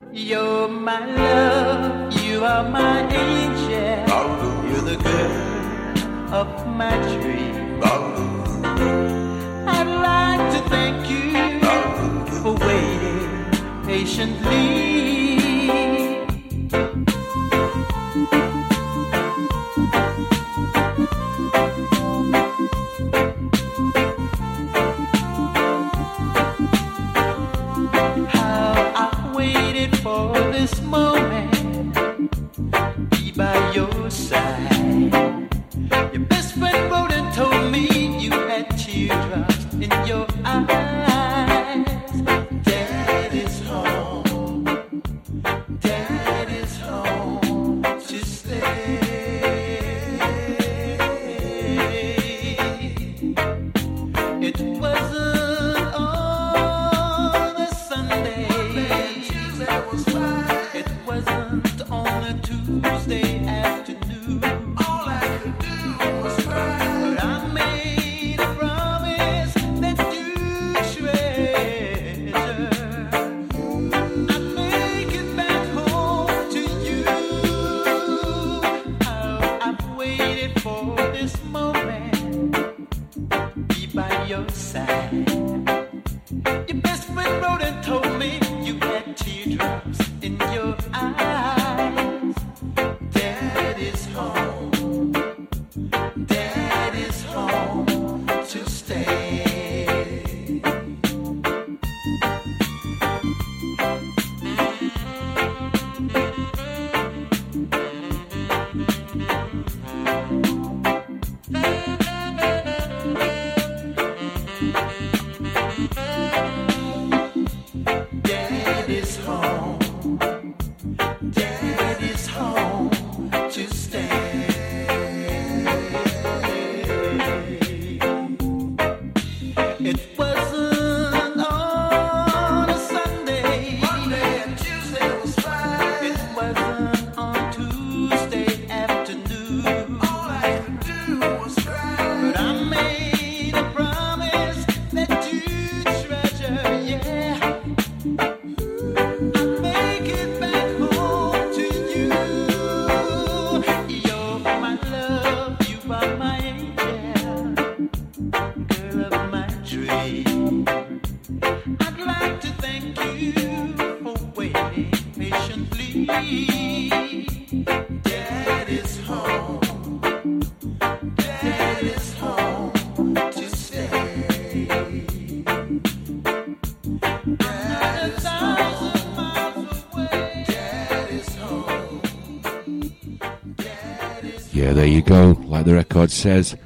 You're my love, you are my angel. Hallelujah. You're the girl of my dream. Hallelujah. I'd like to thank you Hallelujah. for waiting patiently. this moment be by your side. Your best friend wrote and told me. God says,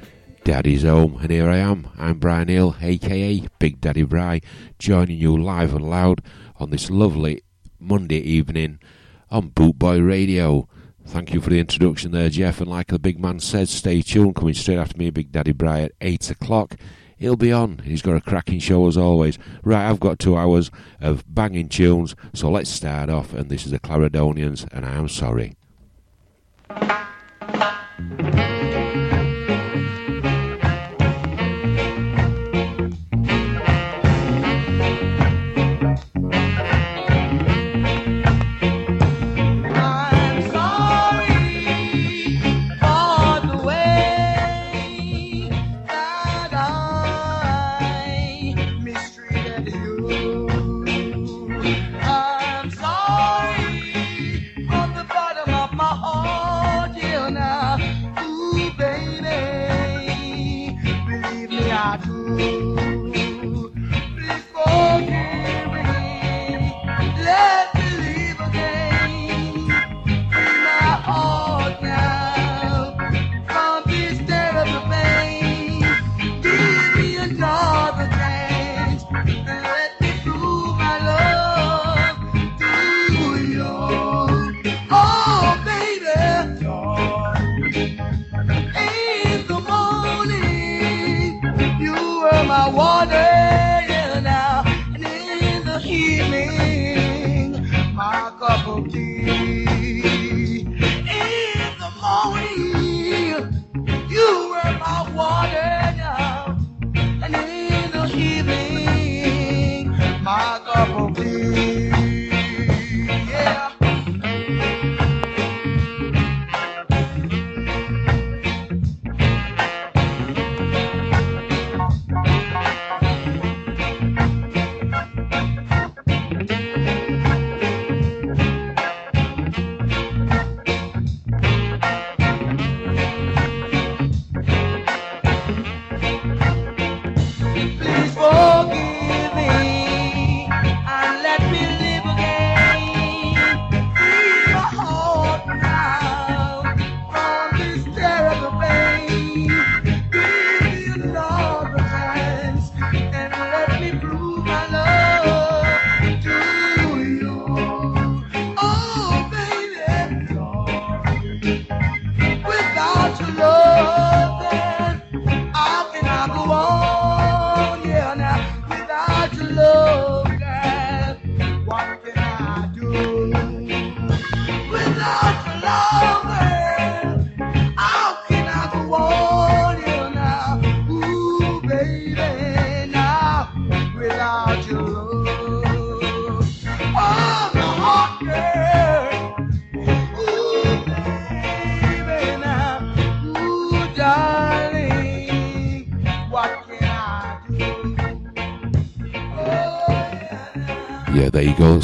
Daddy's home, and here I am. I'm Brian Hill, aka Big Daddy Bry, joining you live and loud on this lovely Monday evening on Bootboy Radio. Thank you for the introduction there, Jeff. And like the big man said, stay tuned. Coming straight after me, Big Daddy Bry at 8 o'clock. He'll be on. He's got a cracking show as always. Right, I've got two hours of banging tunes, so let's start off. And this is the Clarendonians, and I'm sorry.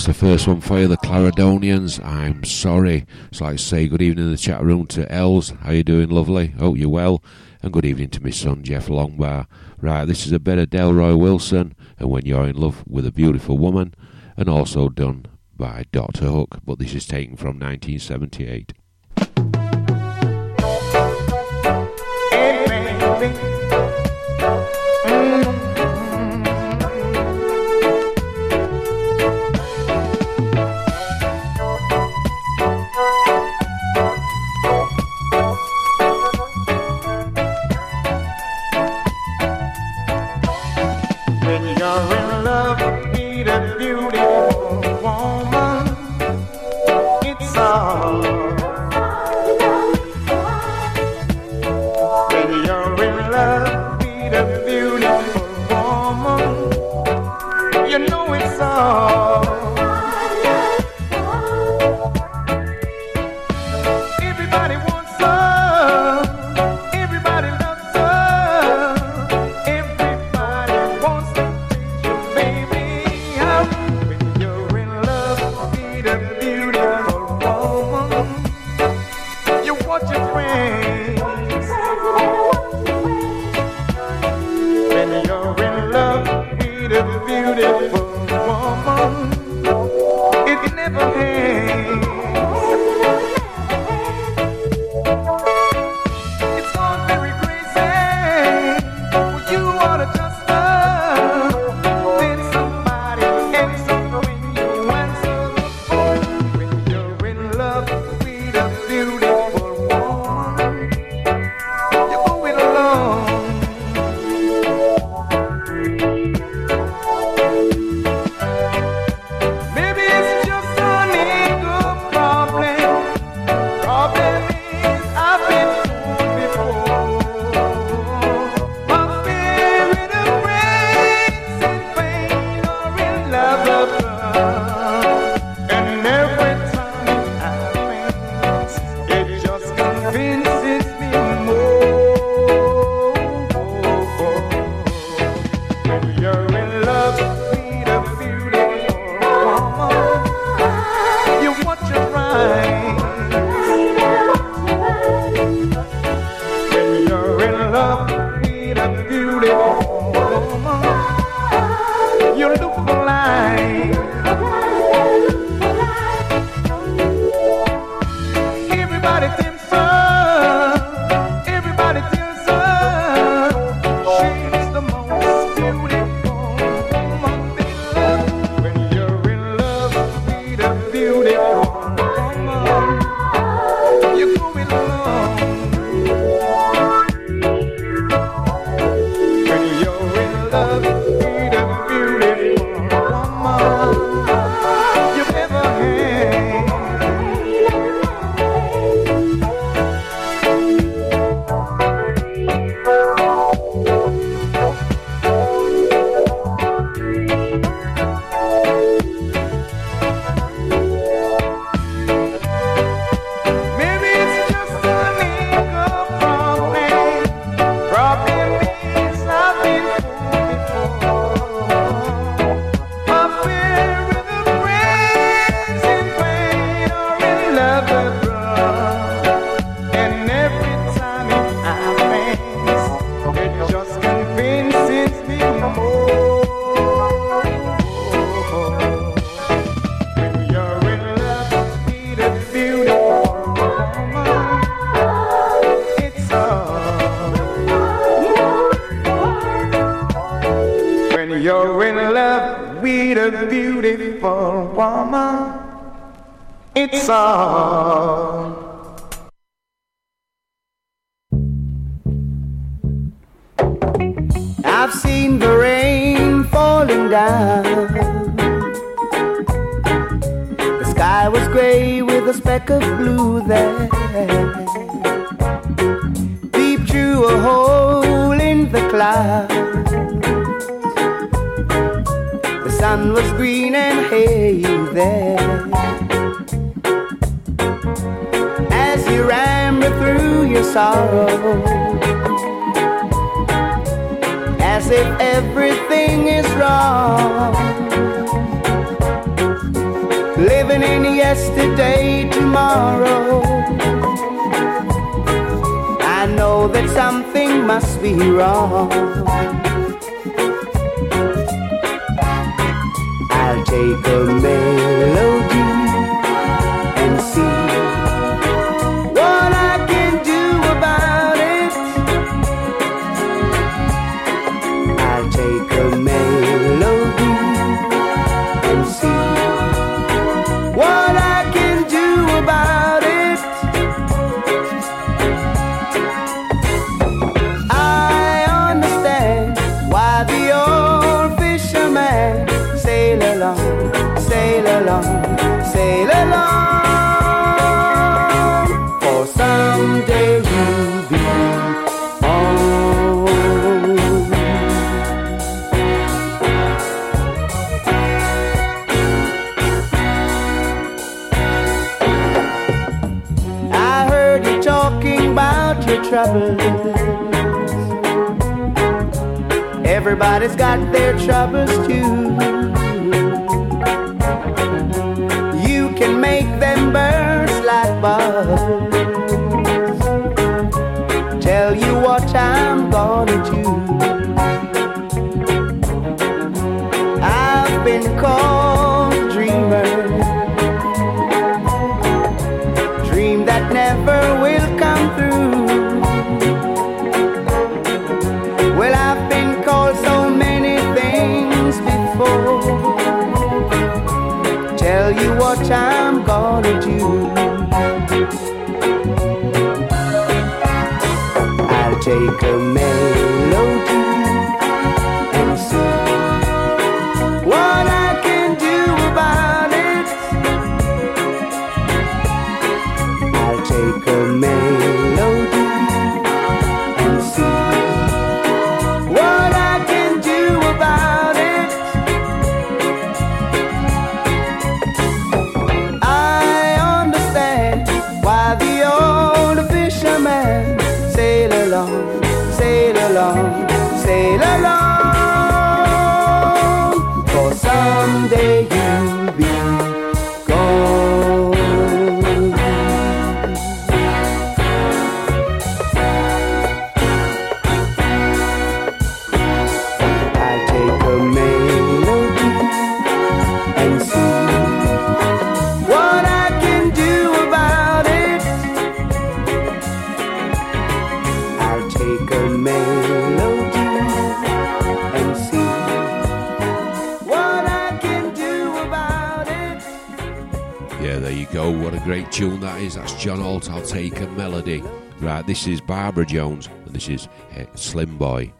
The first one for you, the Clarendonians. I'm sorry. So I say good evening in the chat room to Els. How you doing, lovely? Hope you're well. And good evening to my son, Jeff Longbar. Right, this is a bit of Delroy Wilson, and When You're in Love with a Beautiful Woman, and also done by Dr. Hook, but this is taken from 1978. on The sun was green and hazy there. As you ramble through your sorrow, as if everything is wrong. Living in yesterday, tomorrow know that something must be wrong. I'll take a melody like they're trapped This is Barbara Jones, and this is uh, Slim Boy.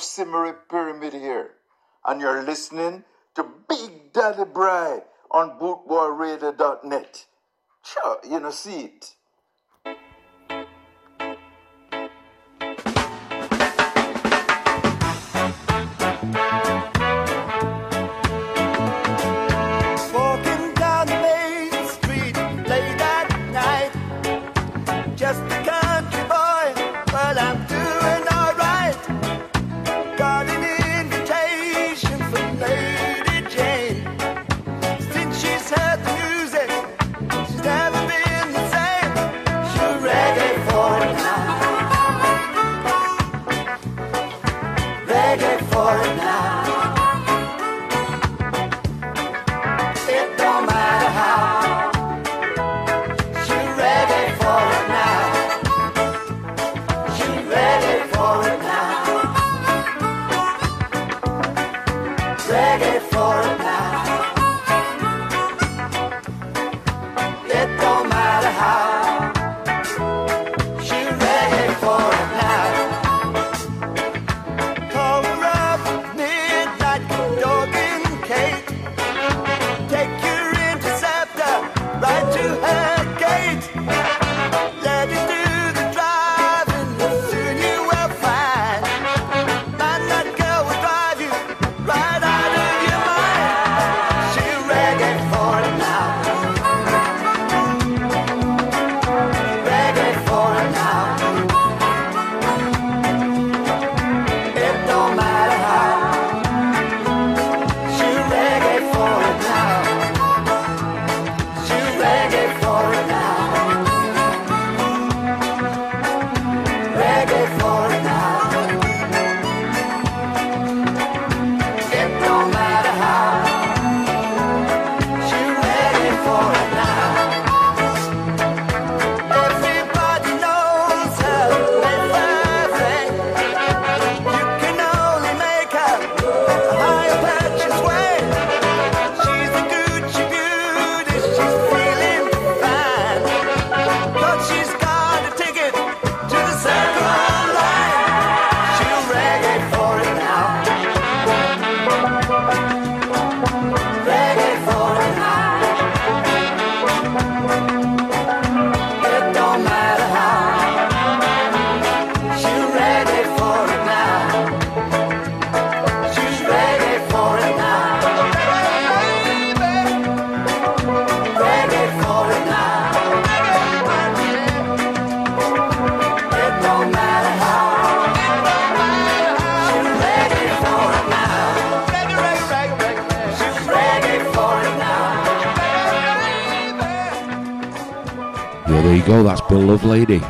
of Pyramid here, and you're listening to Big Daddy Bry on bootboyradio.net. Sure, you know, see it.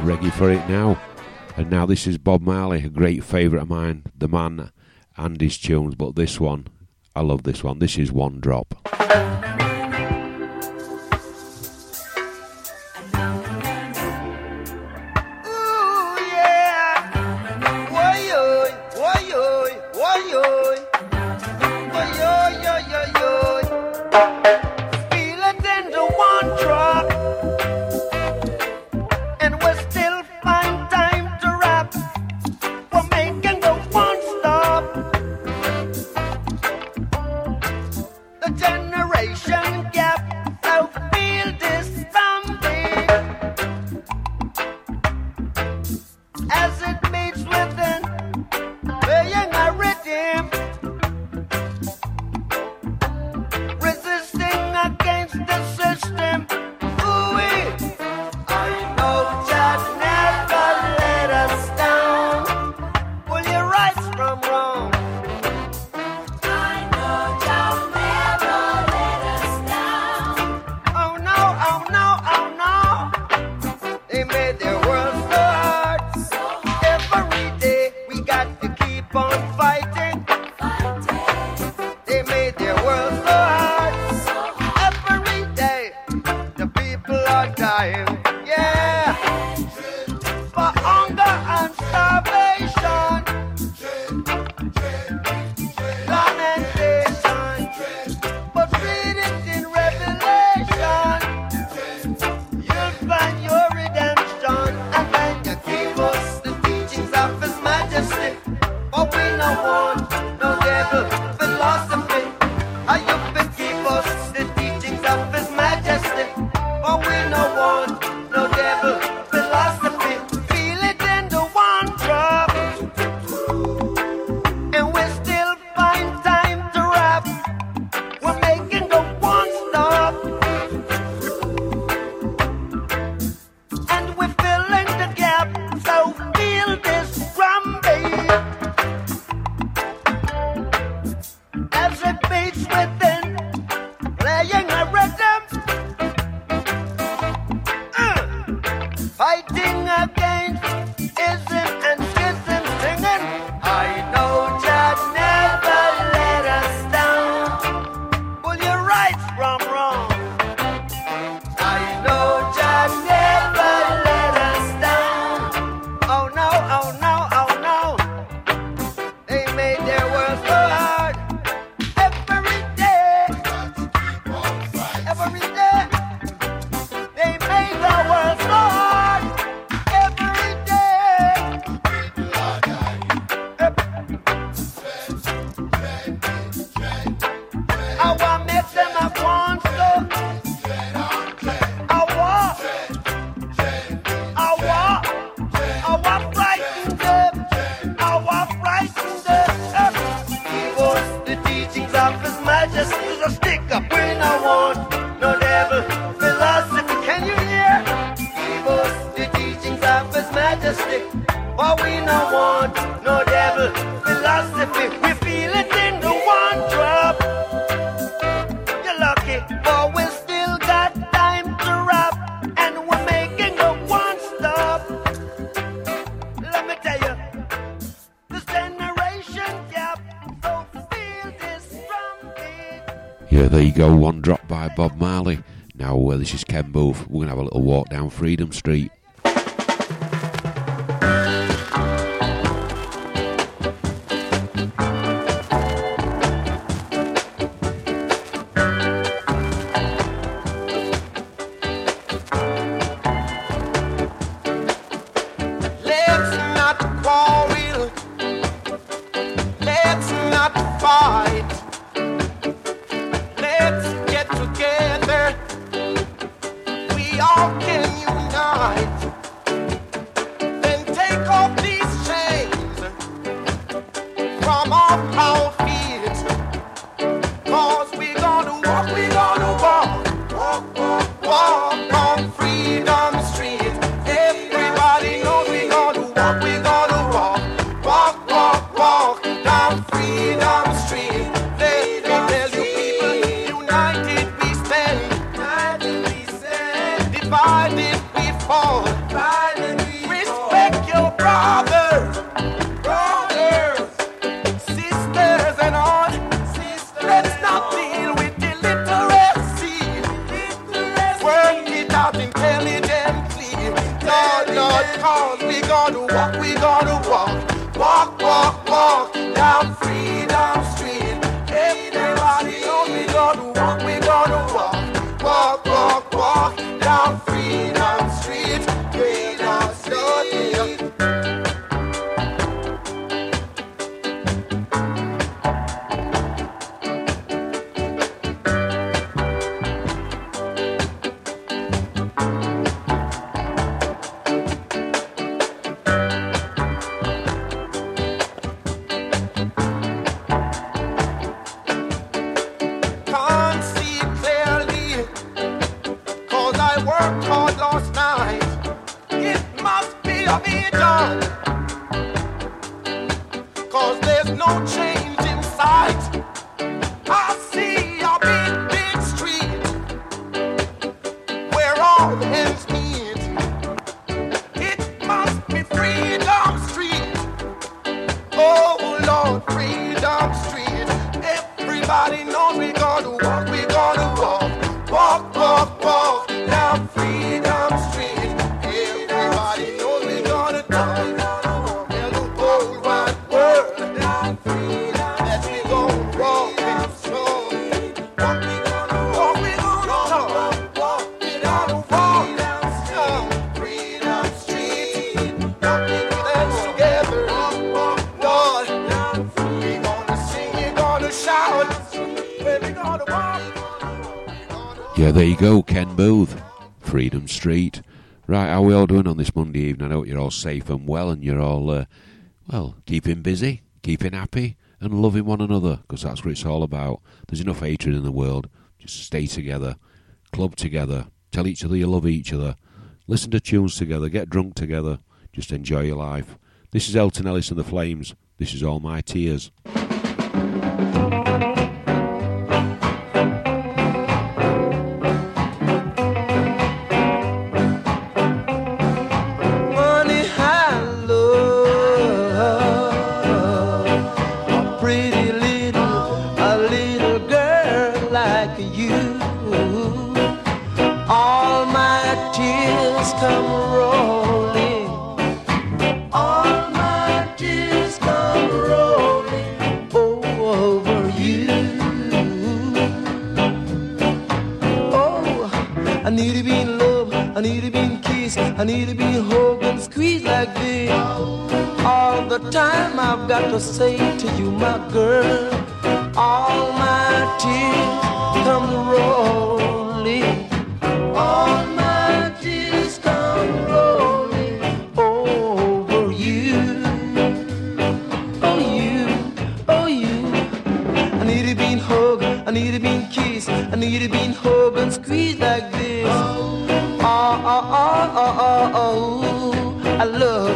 Reggae for it now. And now this is Bob Marley, a great favourite of mine, the man and his tunes, but this one, I love this one. This is One Drop. Freedom Street. worked hard last night. It must be a vision. Cause there's no all safe and well and you're all, uh, well, keeping busy, keeping happy, and loving one another, because that's what it's all about. There's enough hatred in the world. Just stay together, club together, tell each other you love each other, listen to tunes together, get drunk together, just enjoy your life. This is Alton Ellis and the Flames. This is All My Tears. Got to say to you, my girl, all my tears come rolling. All my tears come rolling over you. Oh, you, oh, you. I need to be hugged, I need to be kissed, I need to be hugged and squeezed like this. Oh, oh, oh, oh, oh, oh, oh. I love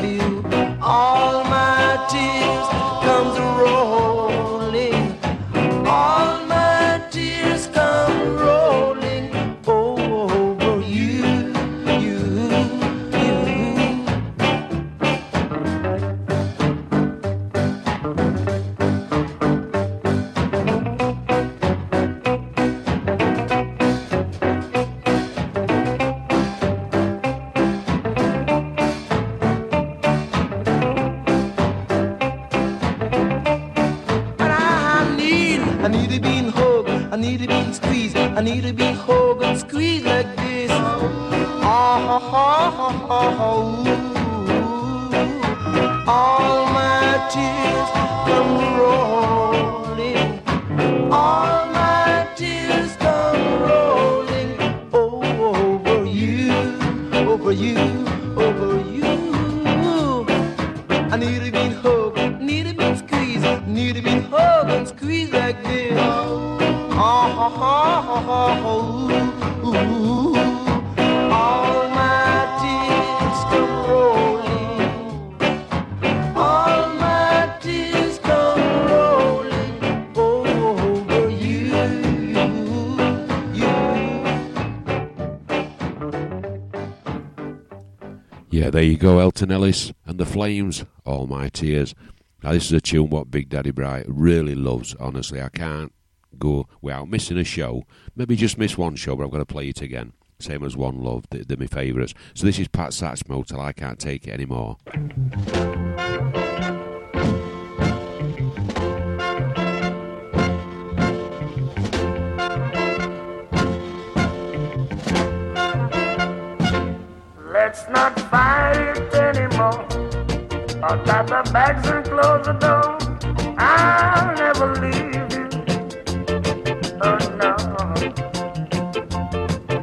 there you go, Alton Ellis and the Flames, All My Tears. Now, this is a tune what Big Daddy Bright really loves, honestly. I can't go without missing a show. Maybe just miss one show, but I'm going to play it again. Same as One Love, they're, my favourites. So this is Pat Satchmo till I can't take it anymore. Let's not fight anymore. I'll pack the bags and close the door. I'll never leave you. Oh no.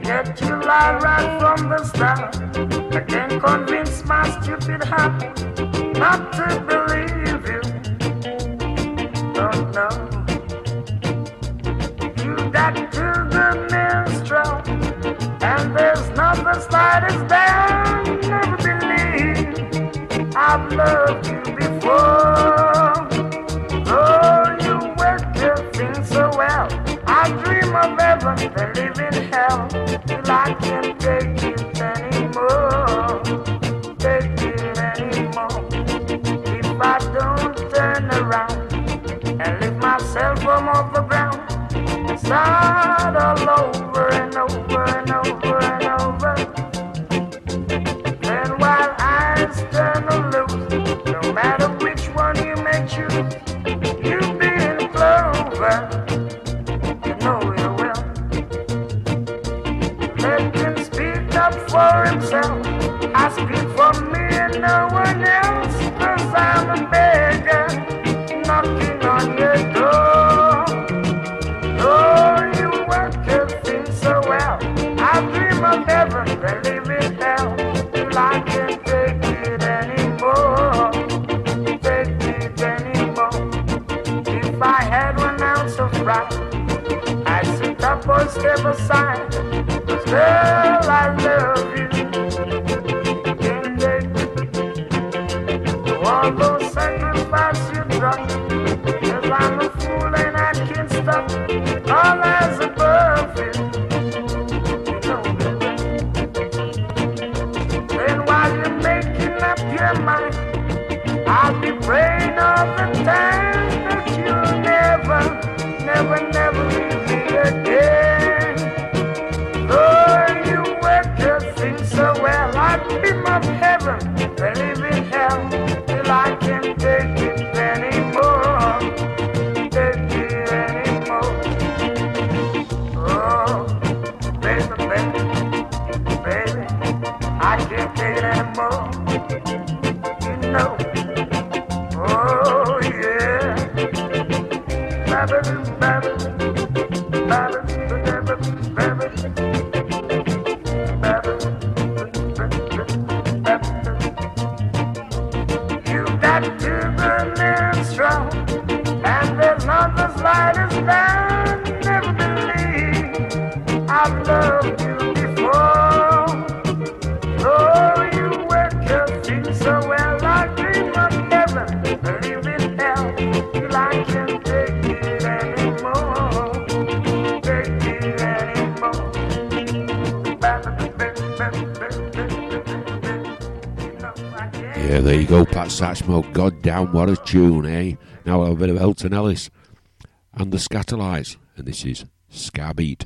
Yet you lie right from the start. I can't convince my stupid heart not to believe you. Oh no. And there's not the slightest doubt, never believe I've loved you before. Oh, you work your things so well. I dream of heaven, then live in hell. Till I can't take it anymore. Take it anymore. If I don't turn around, and lift myself from off the ground. Start all over and over and over and over. Then while eyes turn loose, no matter which one you may choose, you be in clover. You know you will. Let him speak up for himself. I speak for me and no one else, cause I'm a beggar step aside. Girl, I love you. Take it. All those sacrifices you drop. Cause I'm a fool and I can't stop. All as there you go, Pat Satchmo. God damn, what a tune, eh? Now a bit of Alton Ellis and the Skatalites, and this is Scarbeat.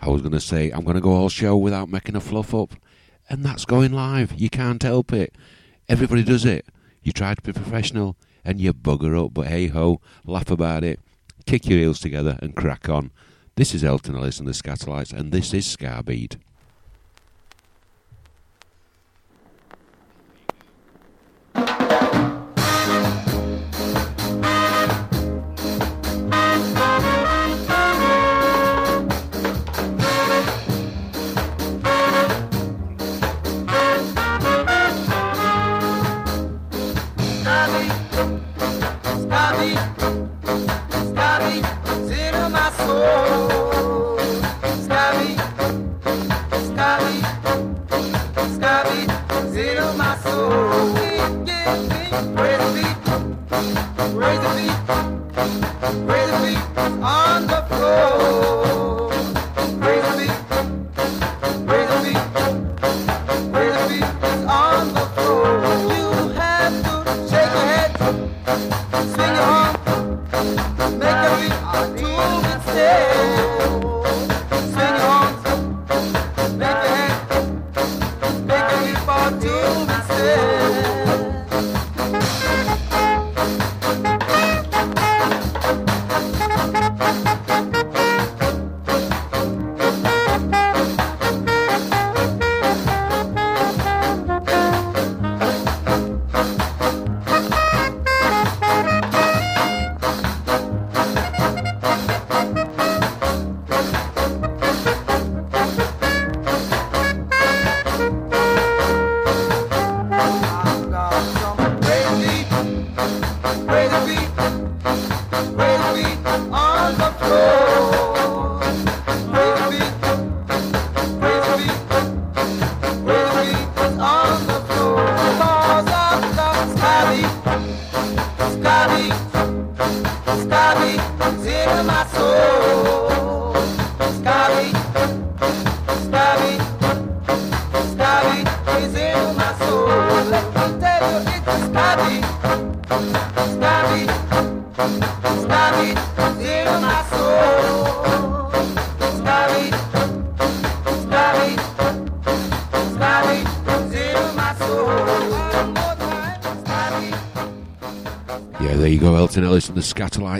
I was going to say I'm going to go all show without making a fluff up, and that's going live. You can't help it. Everybody does it. You try to be professional and you bugger up, but hey ho, laugh about it, kick your heels together and crack on. This is Alton Ellis and the Skatalites, and this is Scarbeat.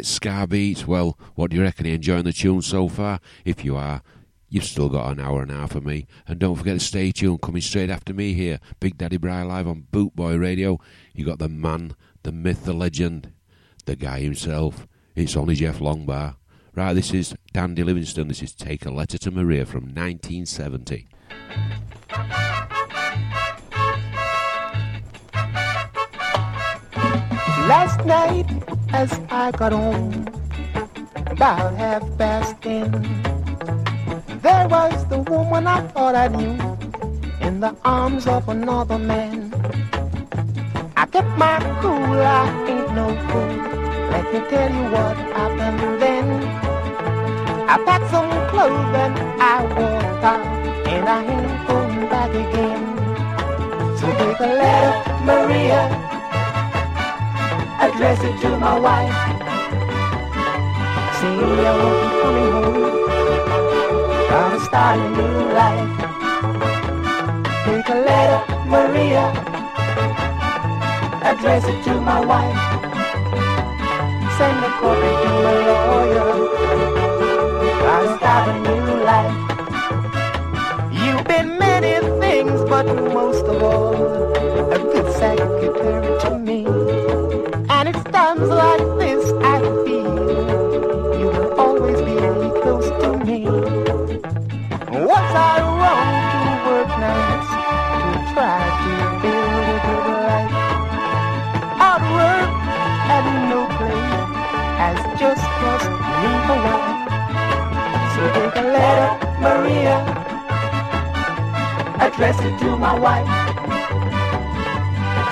Skatalite Scar Beat. Well, what do you reckon? Are you enjoying the tune so far? If you are, you've still got an hour and a half of me. And don't forget to stay tuned, coming straight after me here, Big Daddy Bry live on Bootboy Radio. You got the man, the myth, the legend, the guy himself. It's only Jeff Longbar. Right, this is Dandy Livingstone. This is Take a Letter to Maria from 1970. Last night, as I got home, about half past ten, there was the woman I thought I knew in the arms of another man. I kept my cool, I ain't no fool. Let me tell you what happened then. I packed some clothes and I walked out, and I ain't going back again. So take a letter, Maria address it to my wife. Say I won't be coming home. Gotta start a new life. Take a letter, Maria. Address it to my wife. Send a copy to my lawyer. Gotta start a new life. You've been many things, but most of all, it to my wife.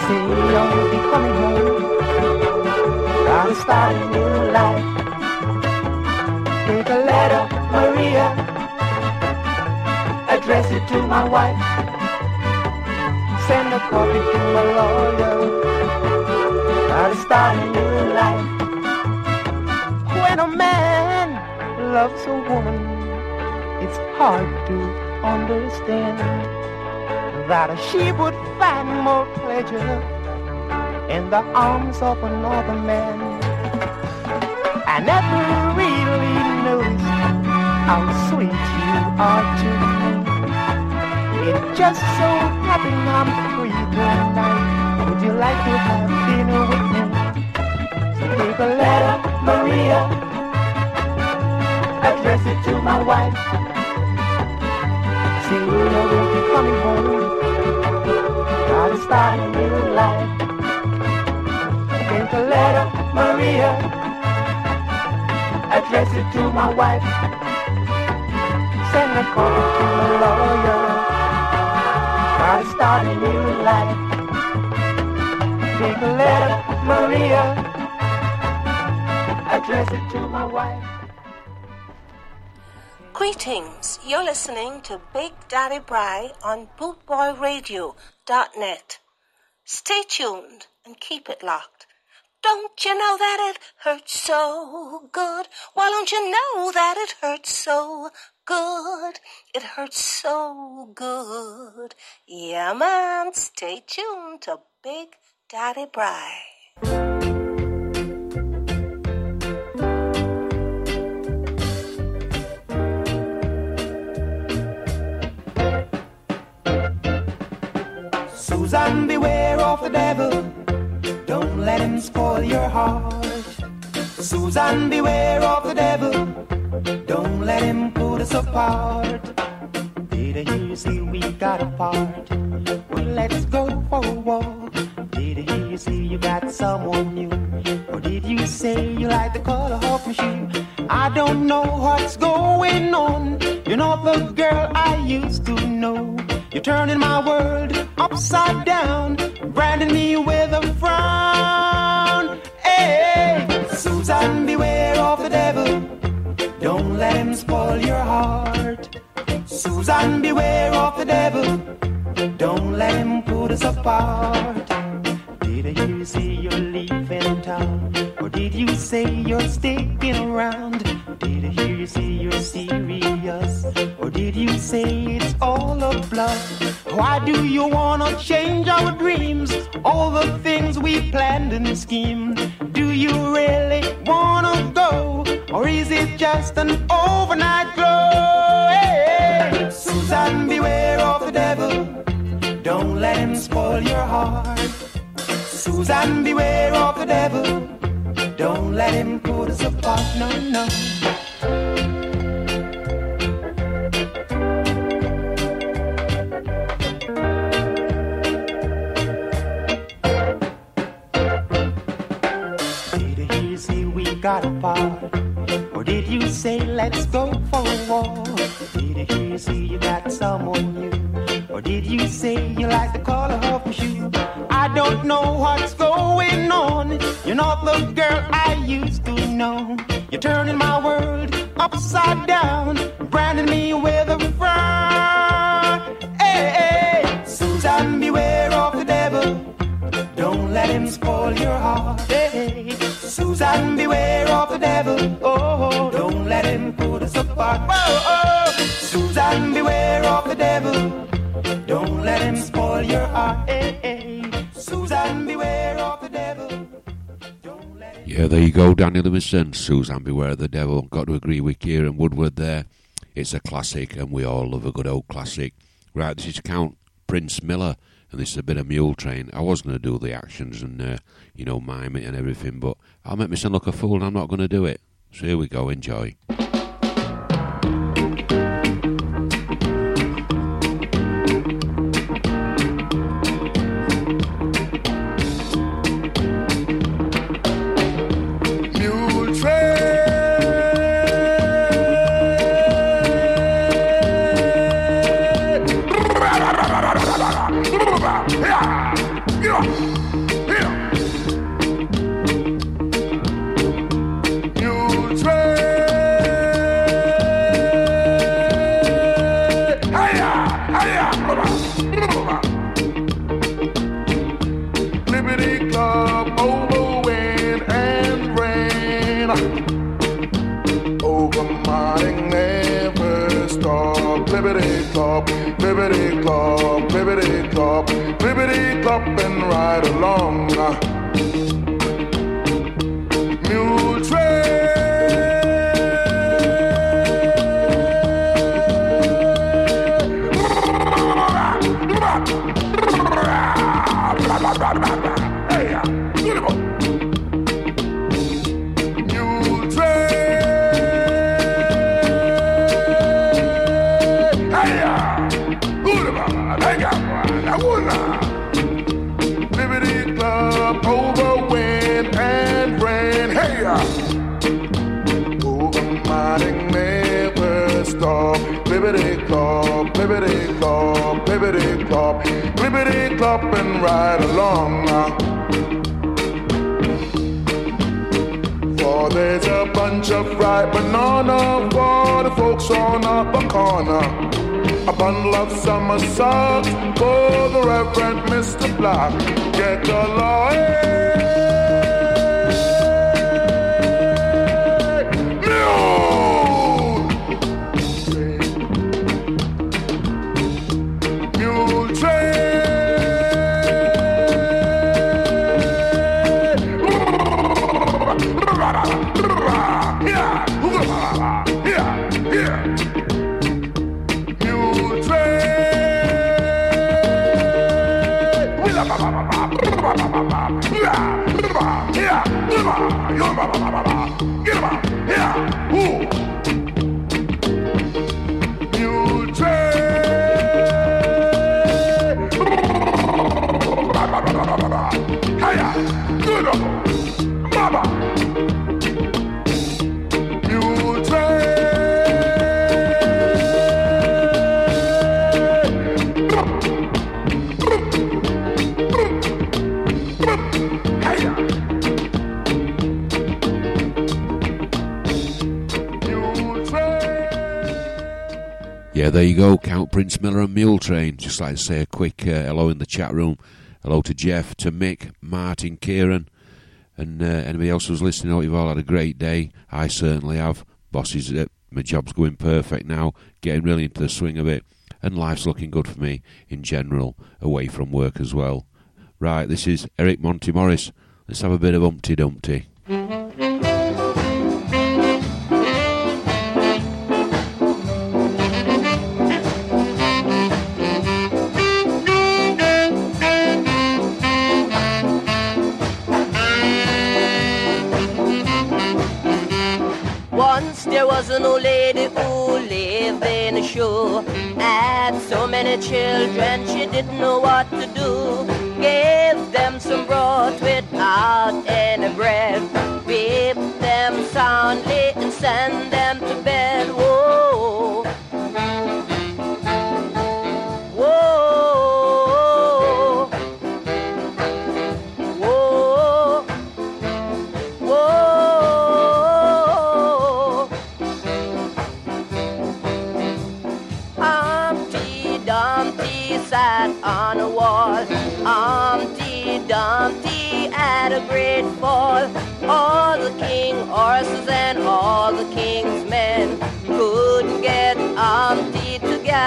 Say I'll be coming home. Gotta start a new life. Take a letter, Maria. Address it to my wife. Send a copy to my lawyer. Gotta start a new life. When a man loves a woman, it's hard to understand that she would find more pleasure in the arms of another man. I never really noticed how sweet you are to me. It just so happened I'm free tonight. Would you like to have dinner with me? So take a letter, Maria. Address it to my wife. Gotta start a new life. A letter, Maria. Address it to my wife. Send a copy to my lawyer. Gotta start a new life. Take a letter, Maria. Address it to my wife. Greetings. You're listening to Big Daddy Bry on bootboyradio.net. Stay tuned and keep it locked. Don't you know that it hurts so good? Why don't you know that it hurts so good? It hurts so good. Yeah, man. Stay tuned to Big Daddy Bry. Susan, beware of the devil. Don't let him spoil your heart. Susan, beware of the devil. Don't let him put us apart. Did I hear you see we got apart? Say you're sticking around? Did I hear you say you're serious? Or did you say it's all a bluff? Why do you wanna change our dreams? All the things we planned and schemed. Do you really wanna go? Or is it just an overnight glow? Hey, Susan, beware of the devil. Don't let him spoil your heart. Susan, beware of the devil. Let him put us apart. No, no. You go, Daniel Livingston. Susan Beware of the Devil. Got to agree with Kieran Woodward there. It's a classic, and we all love a good old classic. Right, this is Count Prince Miller, and this is a bit of Mule Train. I was going to do the actions and, uh, you know, mime it and everything, but I'll make myself look a fool, and I'm not going to do it. So here we go, enjoy. And Club, Liberty Club, and ride along. For there's a bunch of ripe banana for the folks on up a corner. A bundle of summer socks for the Reverend Mr. Black. Get the Yeah, there you go, Count Prince Miller and Mule Train. Just like to say a quick uh, hello in the chat room. Hello to Jeff, to Mick, Martin, Kieran, and uh, anybody else who's listening. I hope you've all had a great day. I certainly have. Bosses, uh, my job's going perfect now, getting really into the swing of it, and life's looking good for me in general, away from work as well. Right, this is Eric Monty Morris. Let's have a bit of Humpty Dumpty. Show. Had so many children she didn't know what to do. Gave them some broth without any bread. Whip them soundly and send them to bed.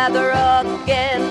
Together again.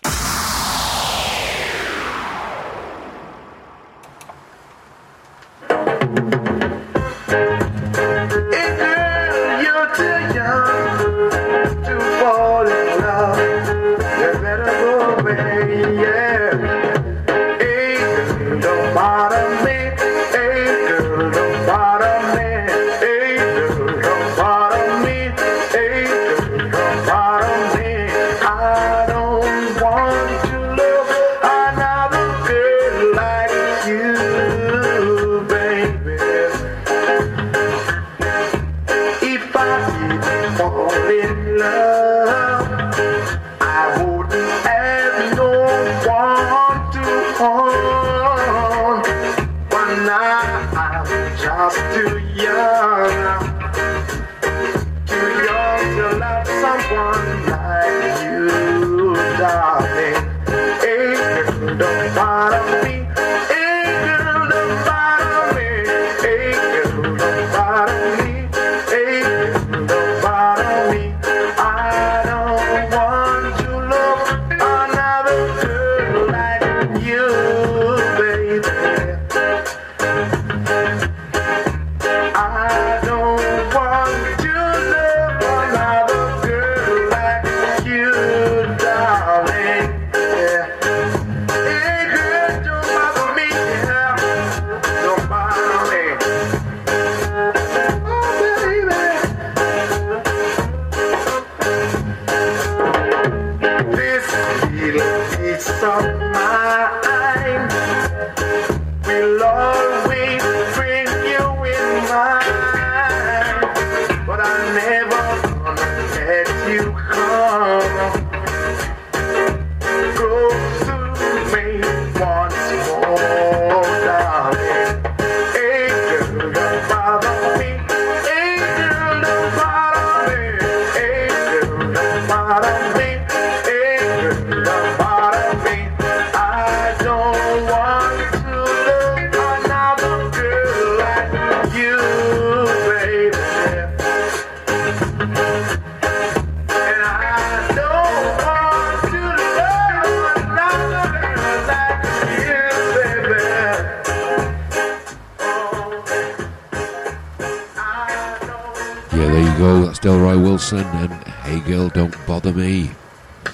Delroy Wilson and Hey Girl, Don't Bother Me.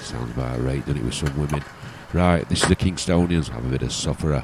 Sounds about right, doesn't it, with some women? Right, this is the Kingstonians. Have a bit of sufferer.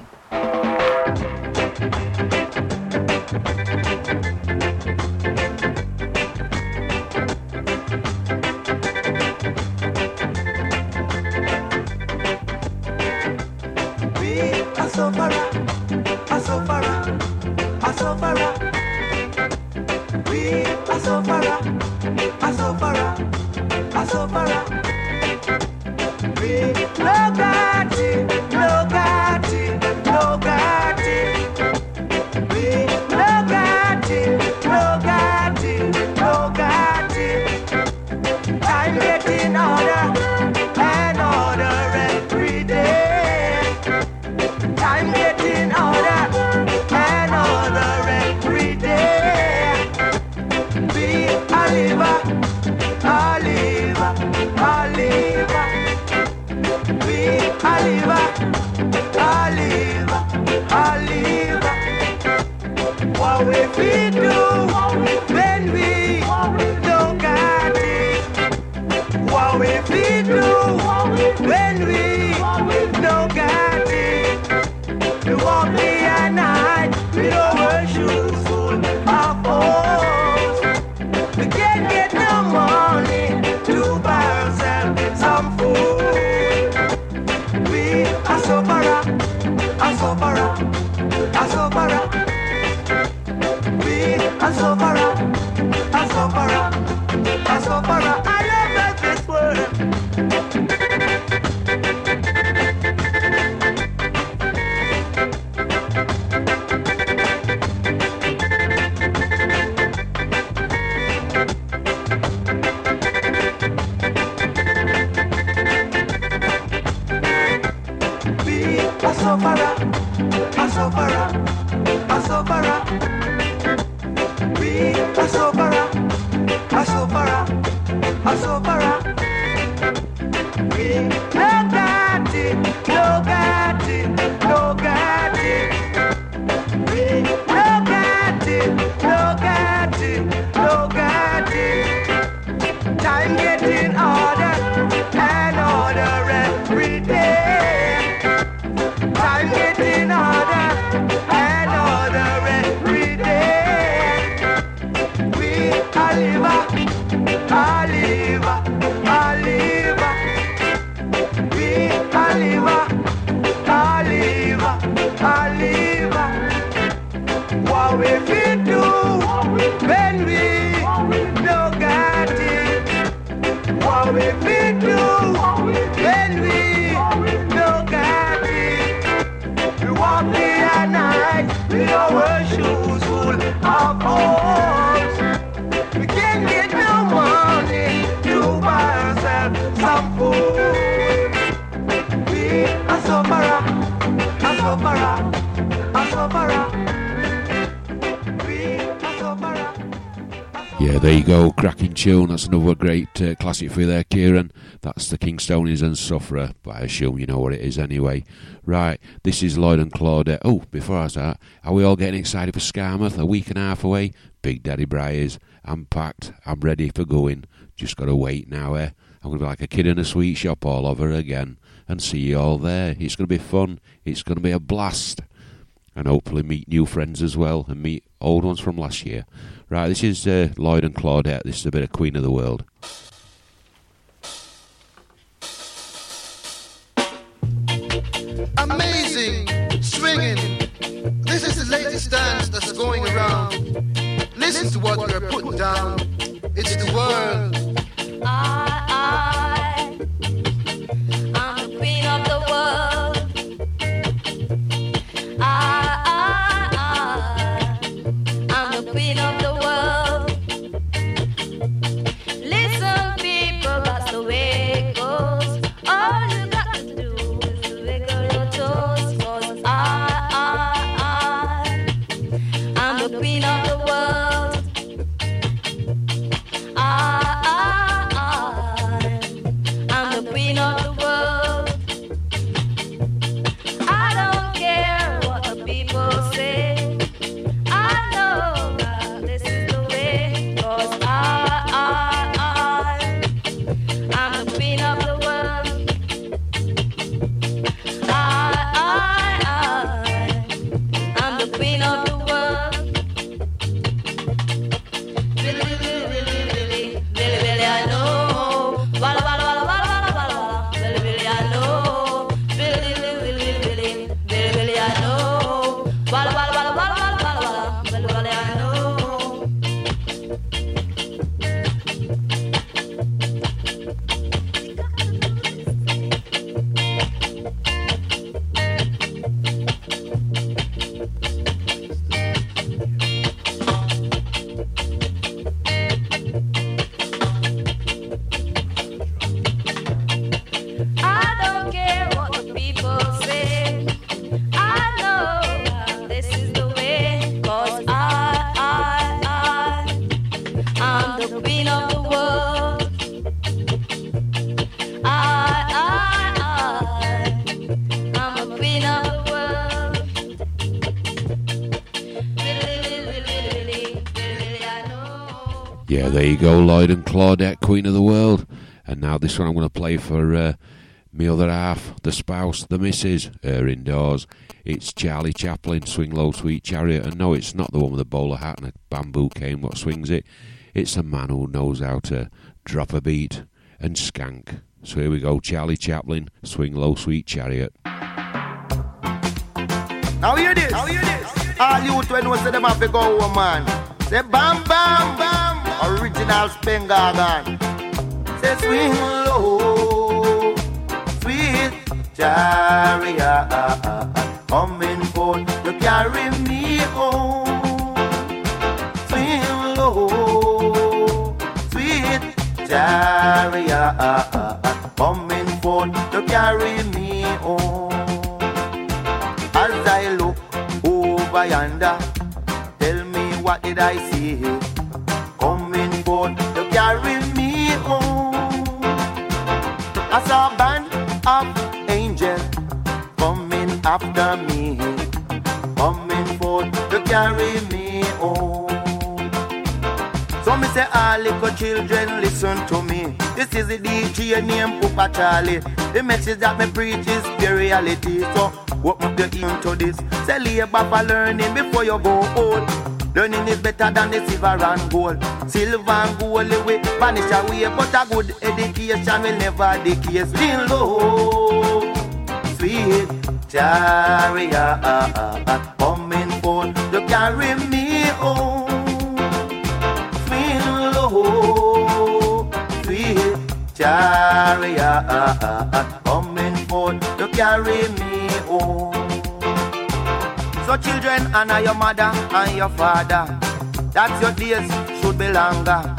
Yeah, there you go. Cracking tune. That's another great uh, classic for you there, Kieran. That's the Kingstonians and Sufferer, but I assume you know what it is anyway. Right, this is Lloyd and Claudette. Oh, before I start, are we all getting excited for Skamouth? A week and a half away? Big Daddy Briars. I'm packed. I'm ready for going. Just got to wait now, eh? I'm going to be like a kid in a sweet shop all over again and see you all there. It's going to be fun. It's going to be a blast. And hopefully meet new friends as well and meet old ones from last year. Right, this is uh, Lloyd and Claudette. This is a bit of Queen of the World. Amazing, swinging. This is the latest dance that's going around. Listen to what we're putting down. It's the world. Claudette, Queen of the World. And now this one I'm going to play for uh, me other half, the spouse, the missus, her indoors. It's Charlie Chaplin, Swing Low Sweet Chariot. And no, it's not the one with the bowler hat and a bamboo cane what swings it. It's a man who knows how to drop a beat and skank. So here we go, Charlie Chaplin, Swing Low Sweet Chariot. Now hear this. Now hear this. All you when know say them have to go man. Say bam bam bam. Original Spengagan. Say swing low, sweet chariot, coming forth to carry me home. Swing low, sweet chariot, coming forth to carry me home. As I look over yonder, tell me what did I see? Of angels coming after me, coming forth to carry me home. So me say, all little children, listen to me. This is the DJ named Papa Charlie. The message that me preach is the reality. So open up your ear this. Say labor for learning before you go old. Learning is better than the silver and gold. Silver and gold will vanish away, but a good education will never decay. Still low, sweet chariot coming forth to carry me home. Low, sweet chariot coming forth to carry me home. So children, honor your mother and your father. That your days should be longer.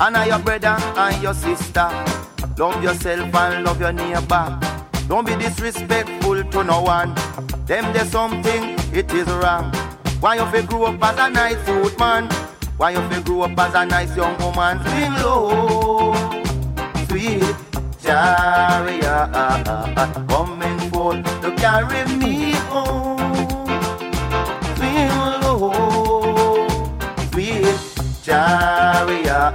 Honor your brother and your sister. Love yourself and love your neighbor. Don't be disrespectful to no one. Them there's something, it is wrong. Why you fi grow up as a nice youth man? Why you fi grow up as a nice young woman? Sing low, sweet chariot coming forth to carry me home. Chariot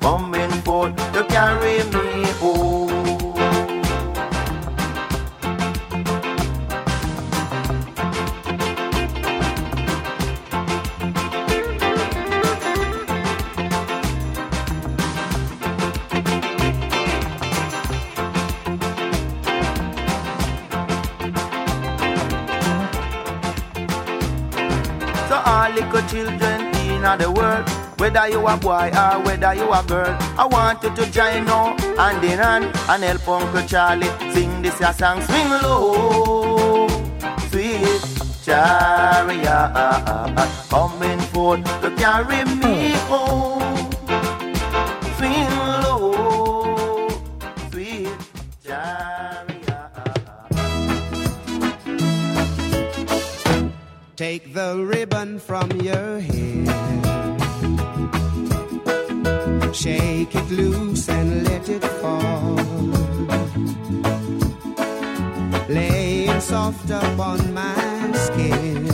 coming forth to carry me home. So all little children in the world, whether you a boy or whether you a girl, I want you to join now hand in hand and help Uncle Charlie sing this a song. Swing low, sweet chariot coming forth to carry me home. Swing low, sweet chariot. Take the ribbon from your hair. Shake it loose and let it fall. Lay it soft upon my skin.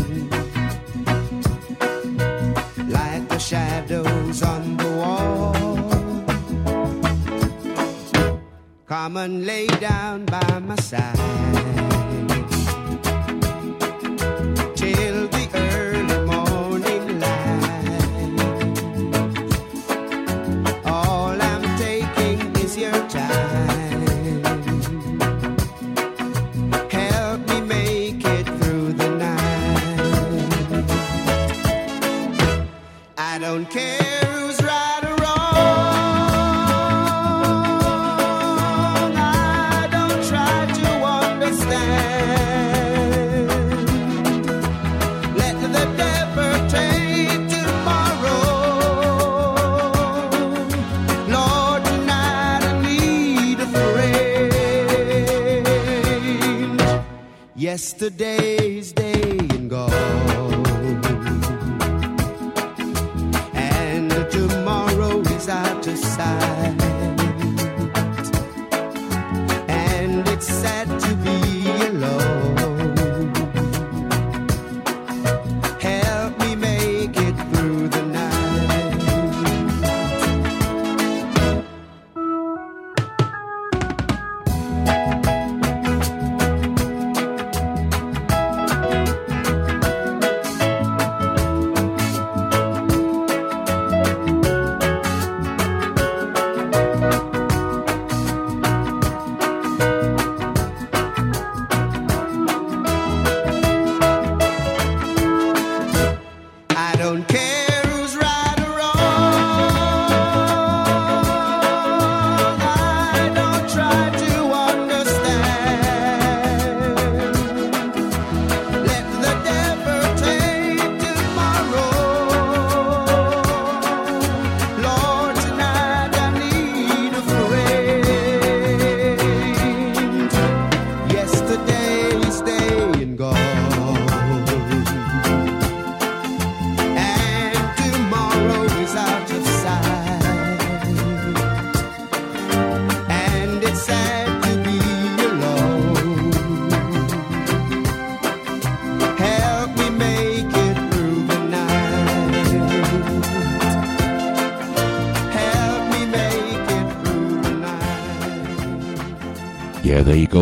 Like the shadows on the wall. Come and lay down by my side.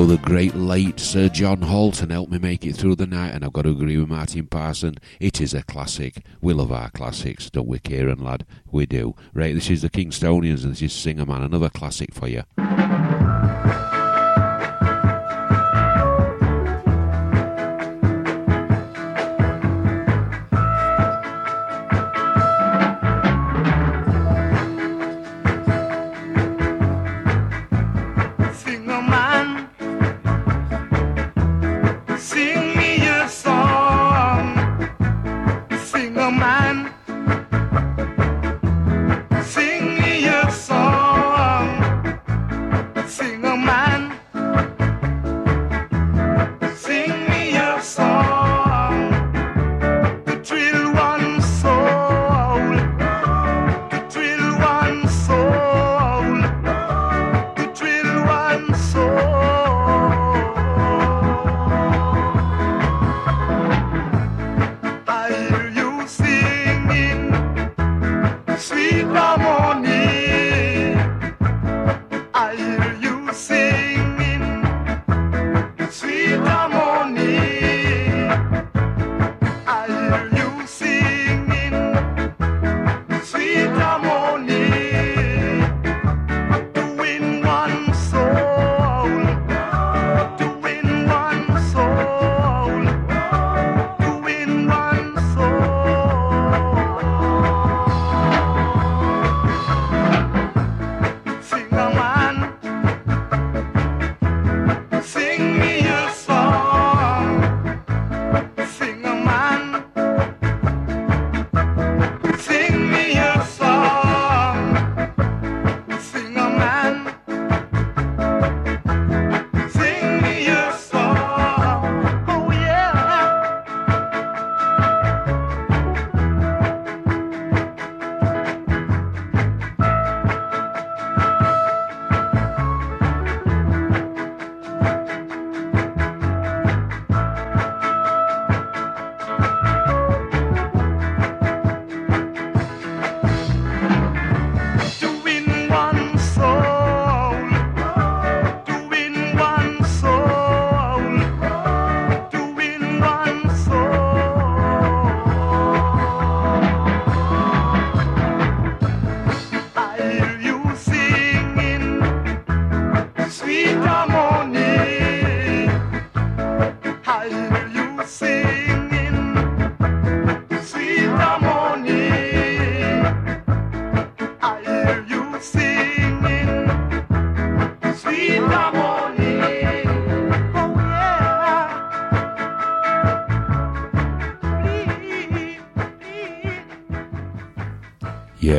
The great late Sir John Holton helped me make it through the night, and I've got to agree with Martin Parson. It is a classic. We love our classics, don't we, Kieran, lad? We do. Right, this is the Kingstonians, and this is Singer Man, another classic for you.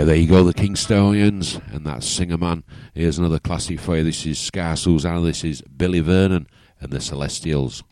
Yeah, there you go, the Kingstonians, and that Singer Man. Here's another classic for you. This is Ska Susanna, this is Billy Vernon and the Celestials.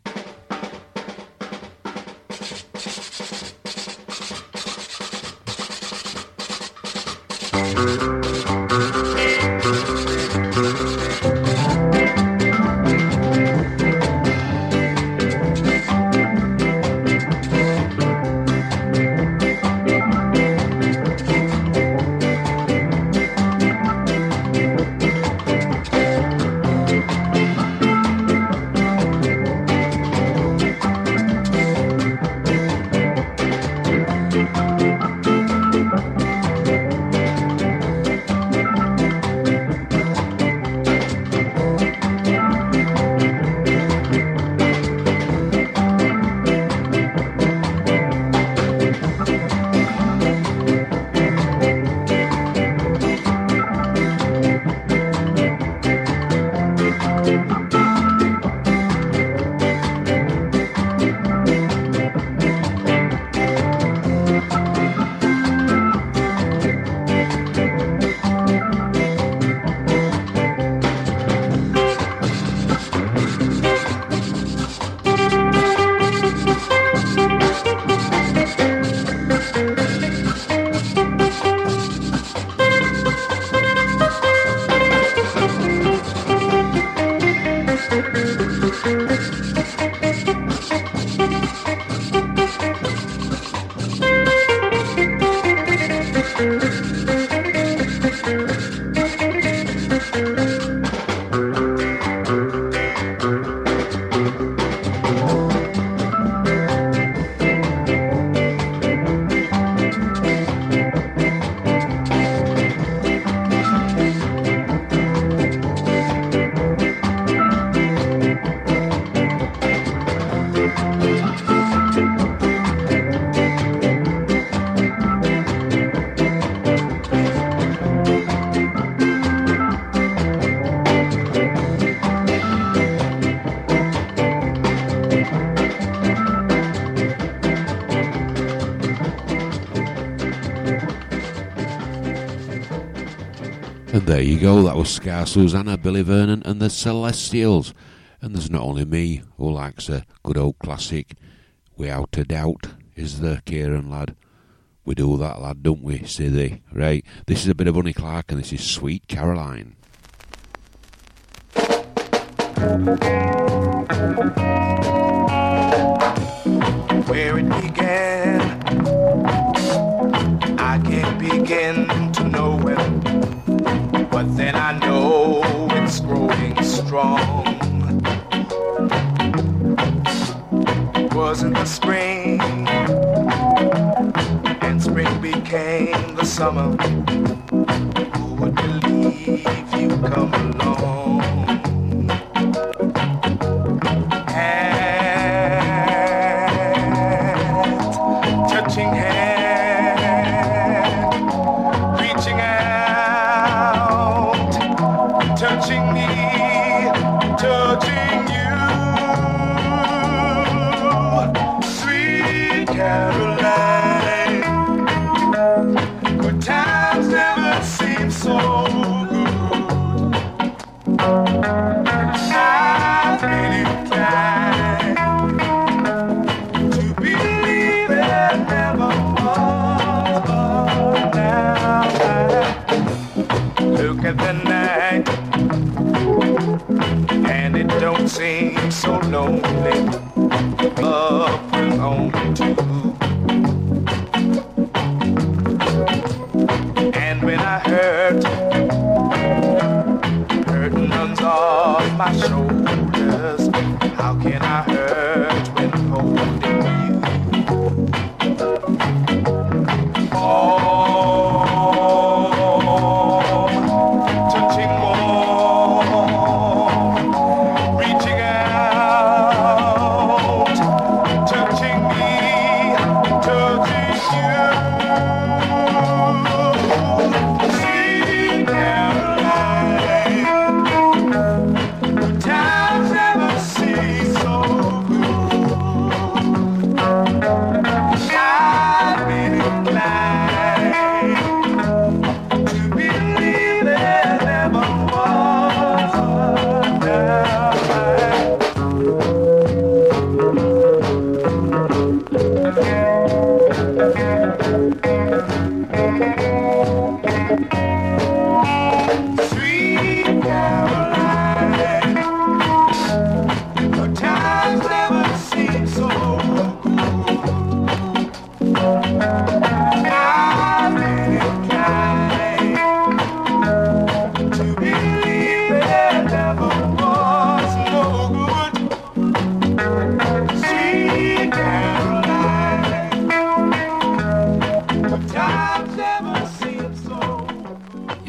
You go, that was Ska Susanna, Billy Vernon, and the Celestials. And there's not only me who likes a good old classic, without a doubt, is the Kieran lad. We do that, lad, don't we? Say they. Right, this is a bit of Bunny Clark, and this is Sweet Caroline. where it began. I can't begin to know it, but then I know it's growing strong. Was in the spring, and spring became the summer. Who would believe you come along? Seem so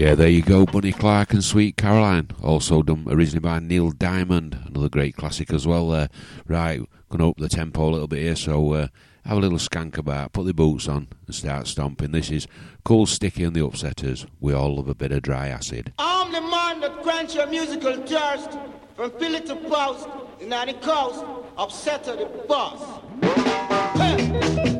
Yeah, there you go, Bunny Clark and Sweet Caroline. Also done originally by Neil Diamond, another great classic as well there. Right, gonna up the tempo a little bit here, so uh, have a little skank about, put the boots on and start stomping. This is Cool Sticky and the Upsetters. We all love a bit of dry acid. I'm the man that quench your musical thirst from Philly to Post, and on the coast, upset to the boss. Hey.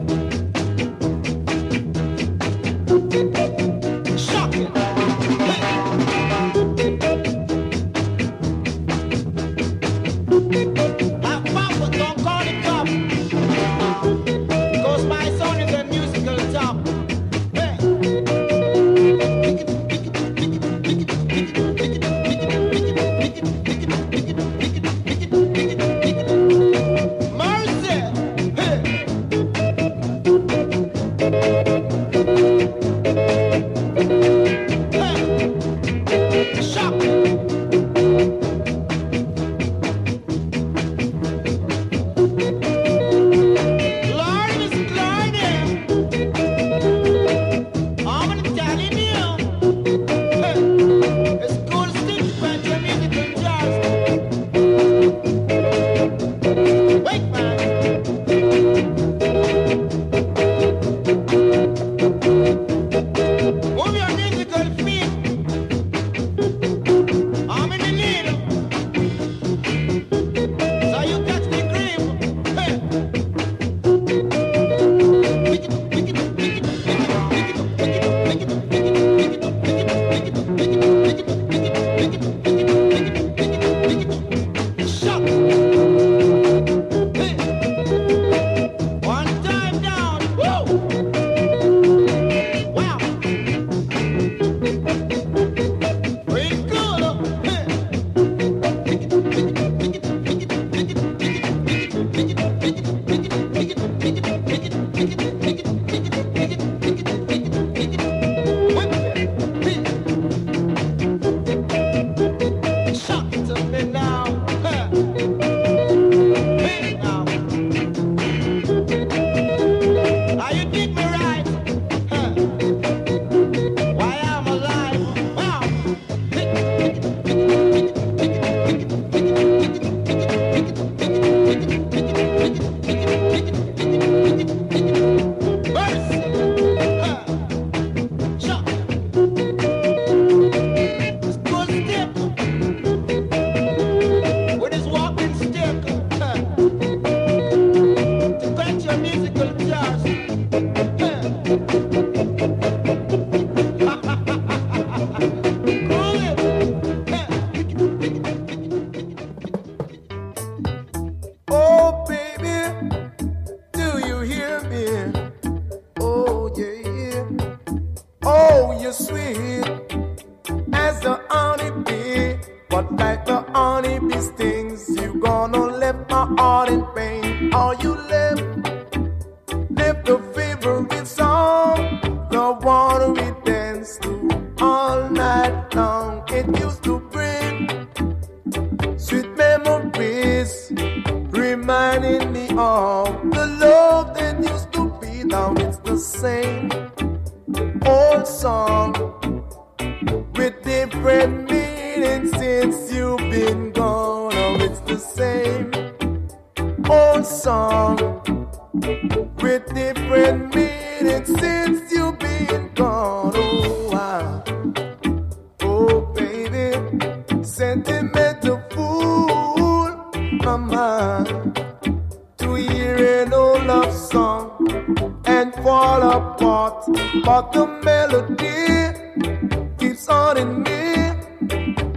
old song with different meanings since you've been gone. Oh, it's the same old song with different But your melody keeps on in me,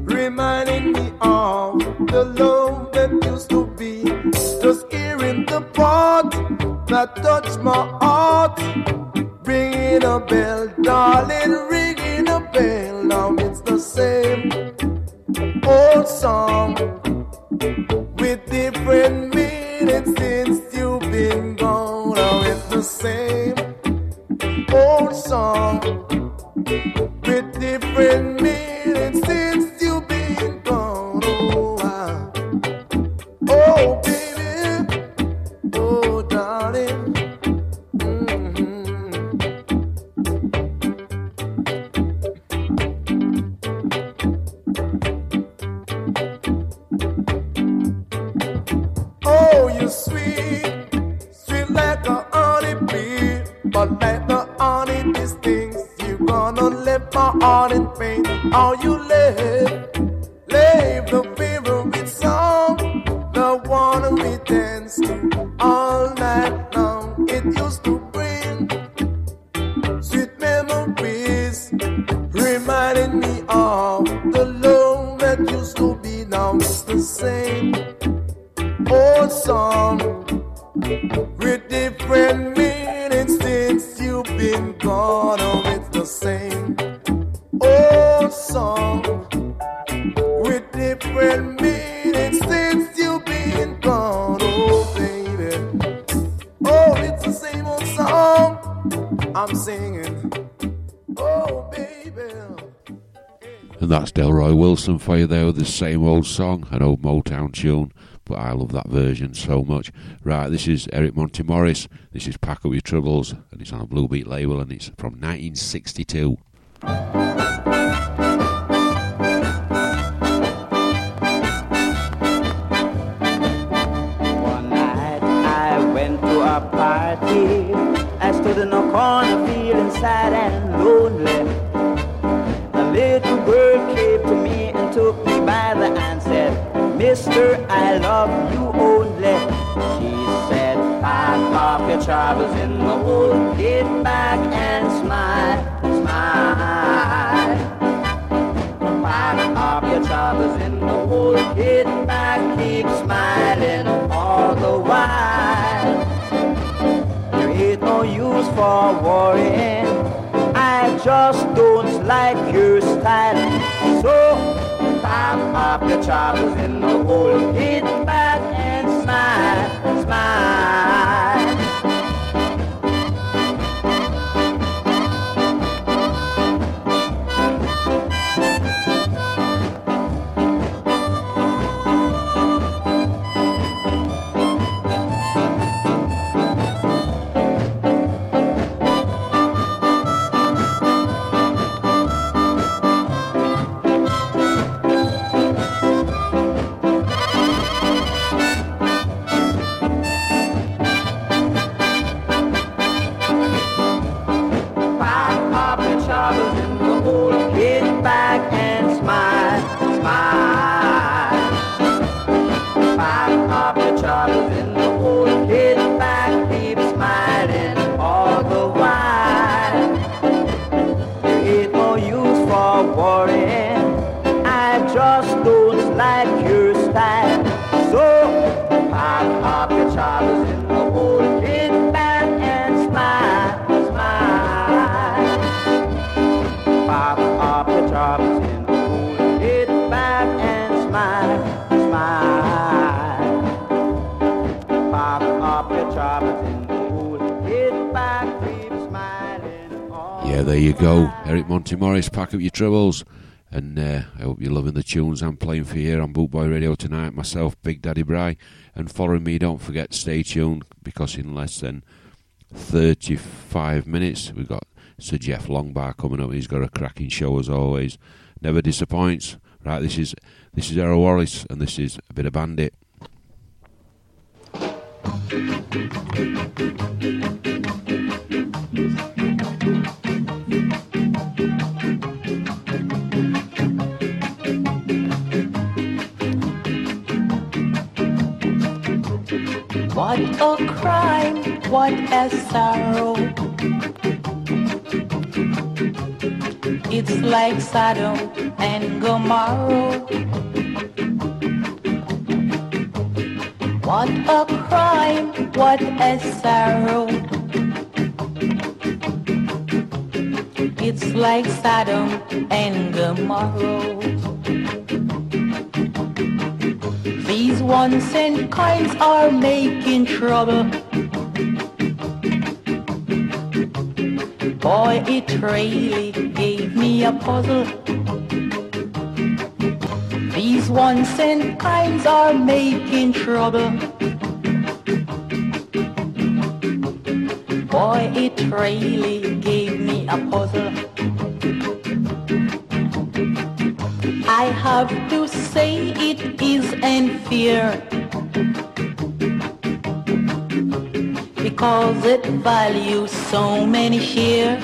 reminding me of the love that used to be. Just hearing the part that touched my the same old song, an old Motown tune, but I love that version so much. Right, this is Eric Monty Morris. This is Pack Up Your Troubles, and it's on a Blue Beat label, and it's from 1962. Up your troubles. And uh, I hope you're loving the tunes I'm playing for you here on Bootboy Radio tonight. Myself, Big Daddy Bry. And following me, don't forget to stay tuned because in less than 35 minutes, we've got Sir Jeff Longbar coming up. He's got a cracking show as always. Never disappoints. Right, this is this is Errol Wallace, and this is a bit of Bandit. What a crime, what a sorrow. It's like Sodom and Gomorrah. What a crime, what a sorrow. It's like Sodom and Gomorrah. Ones and kinds are making trouble. Boy, it really gave me a puzzle. These ones and kinds are making trouble. Boy, it really gave me a puzzle. I have to it is unfair because it values so many here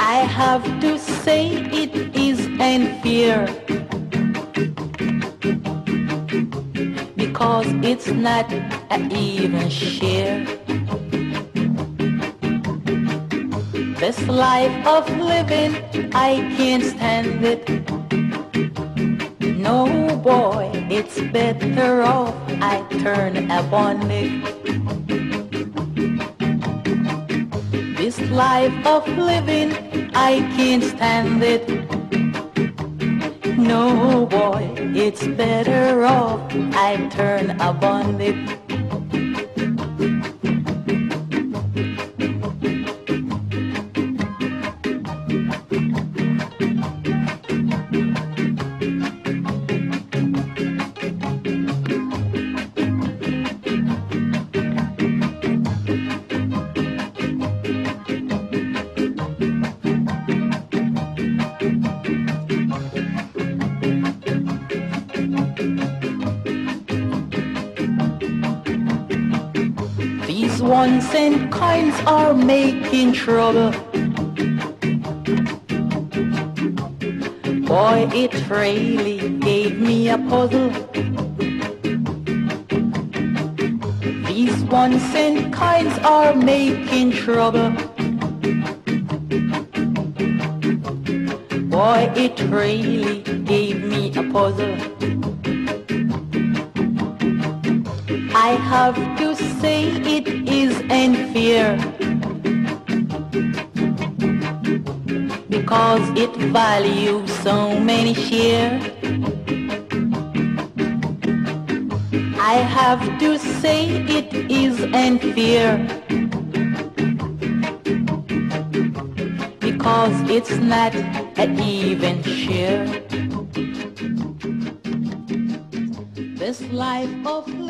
I have to say it is unfair because it's not an even share. This life of living, I can't stand it. No boy, it's better off I turn a bonnet. This life of living, I can't stand it. No boy, it's better off I turn a bonnet. Ones and kinds are making trouble. Boy, it really gave me a puzzle. These ones and kinds are making trouble. Boy, it really gave me a puzzle. I have to say it is unfair because it values so many share. I have to say it is unfair because it's not an even share. This life of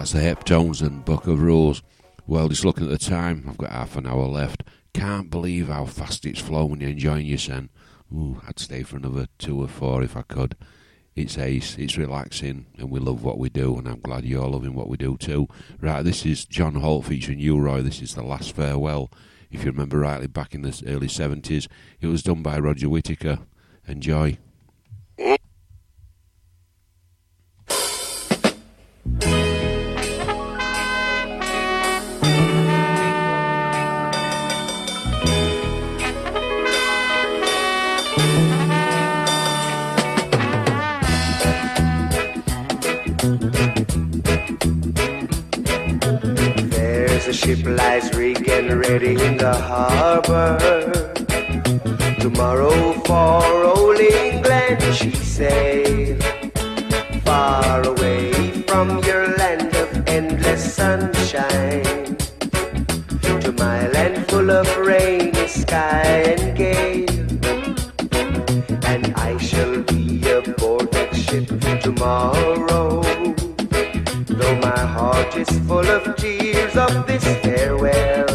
That's the Heptones and Book of Rules. Well, just looking at the time, I've got half an hour left. Can't believe how fast it's flown when you're enjoying yourself. Ooh, I'd stay for another two or four if I could. It's ace, it's relaxing, and we love what we do, and I'm glad you're loving what we do too. Right, this is John Holt featuring U-Roy. This is The Last Farewell. If you remember rightly, back in the early 70s, it was done by Roger Whittaker. Enjoy. And ready in the harbor. Tomorrow for old England she sailed. Far away from your land of endless sunshine. To my land full of rainy sky and gale. And I shall be aboard that ship tomorrow. Though my heart is full of tears of this farewell.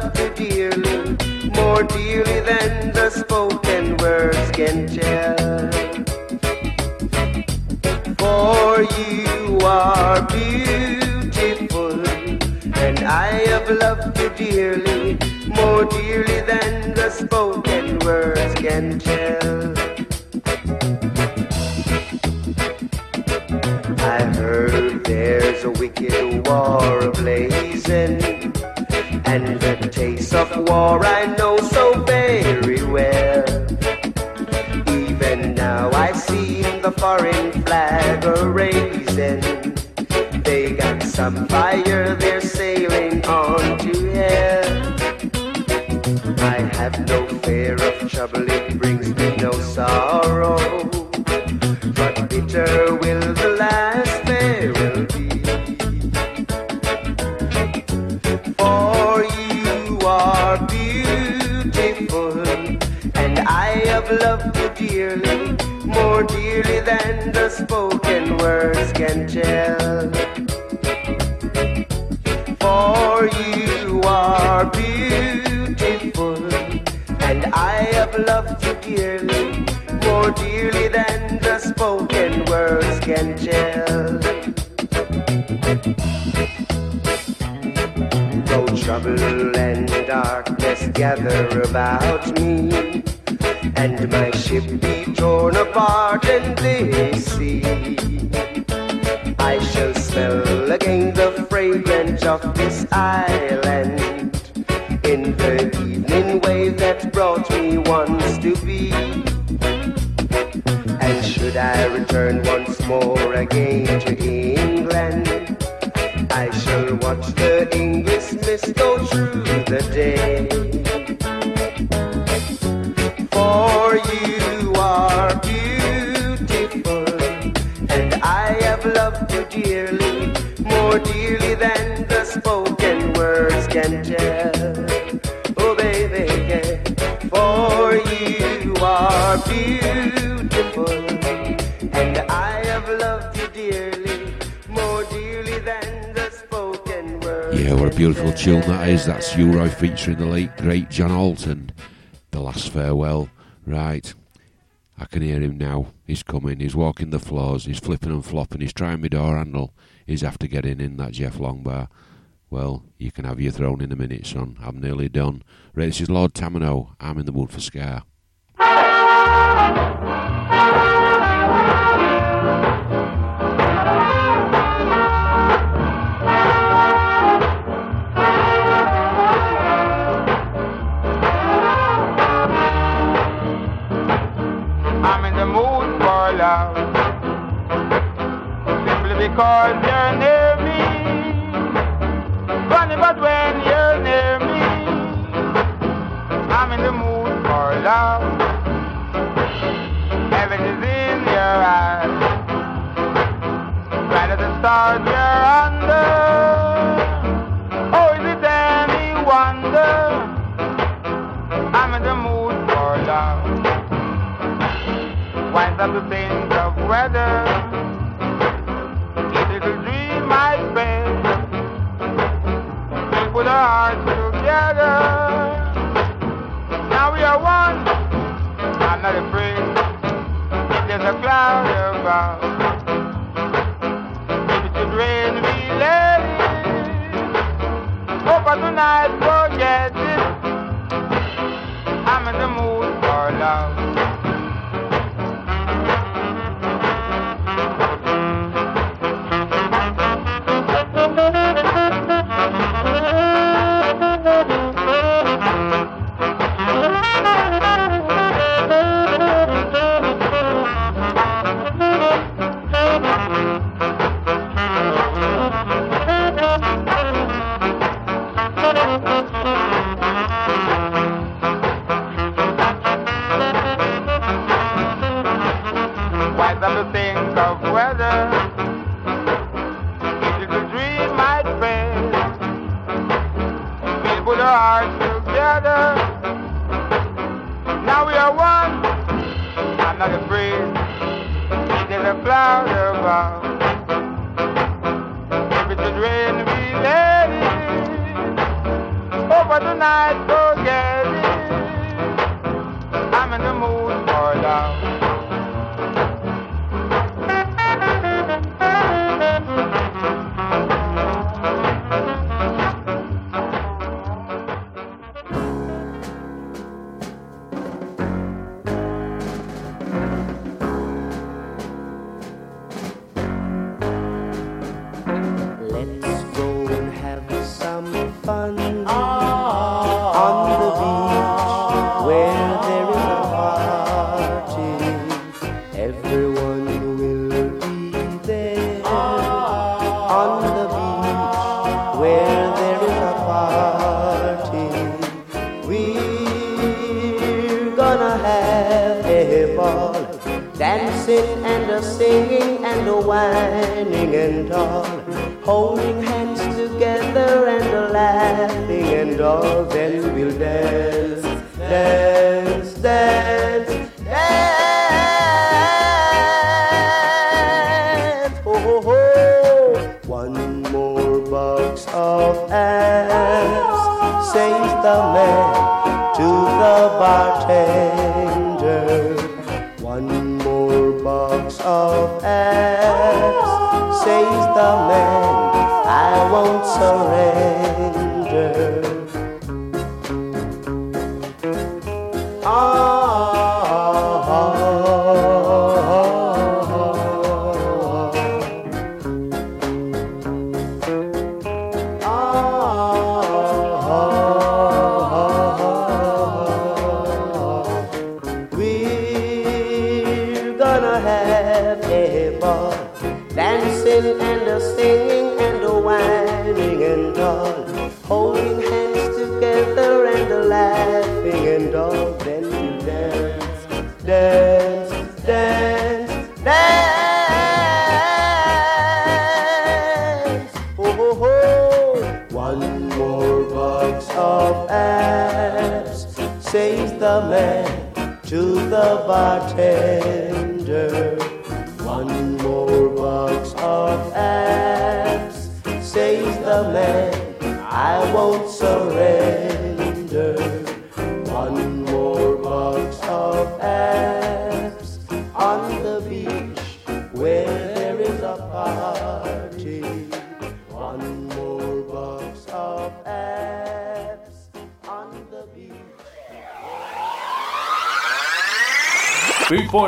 Loved you dearly, more dearly than the spoken words can tell. For you are beautiful, and I have loved you dearly, more dearly than the spoken words can tell. I heard there's a wicked war ablazing, and the of war I know so very well. Even now I see the foreign flag a raising. They got some fire, they're sailing on to hell. I have no fear of trouble, gather about me, and my ship be torn apart and they see. I shall smell again the fragrance of this island in the evening wave that brought me once to be. And should I return once more again to England, I shall watch the English mist go through the day. beautiful tune that is. That's U-Roy featuring the late great John Alton. The last farewell. Right. I can hear him now. He's coming. He's walking the floors. He's flipping and flopping. He's trying my door handle. He's after getting in that Jeff Longbar. Well, you can have your throne in a minute, son. I'm nearly done. Right, this is Lord Tanamo. I'm in the mood for Ska. whining and all, holding hands together and laughing and all, then we'll dance, dance.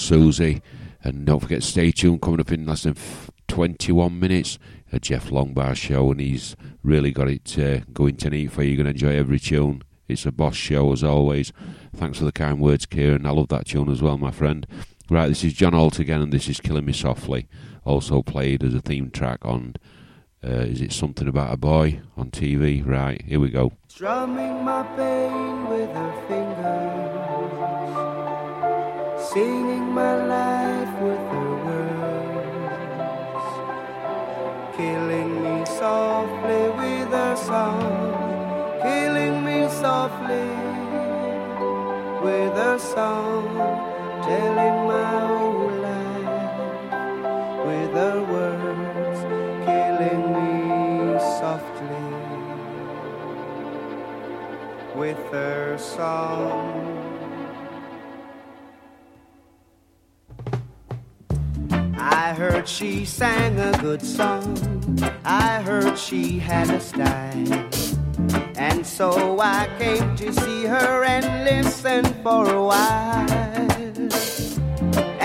Susie. And don't forget, stay tuned. Coming up in less than f- 21 minutes, a Jeff Longbar show, and he's really got it uh, going tonight for you. You're going to enjoy every tune. It's a boss show, as always. Thanks for the kind words, Kieran. I love that tune as well, my friend. Right, this is John Holt again, and this is Killing Me Softly. Also played as a theme track on, uh, is it Something About a Boy on TV? Right, here we go. Strumming my pain with her fingers, singing my life with her words, good song. I heard she had a style. And so I came to see her and listen for a while.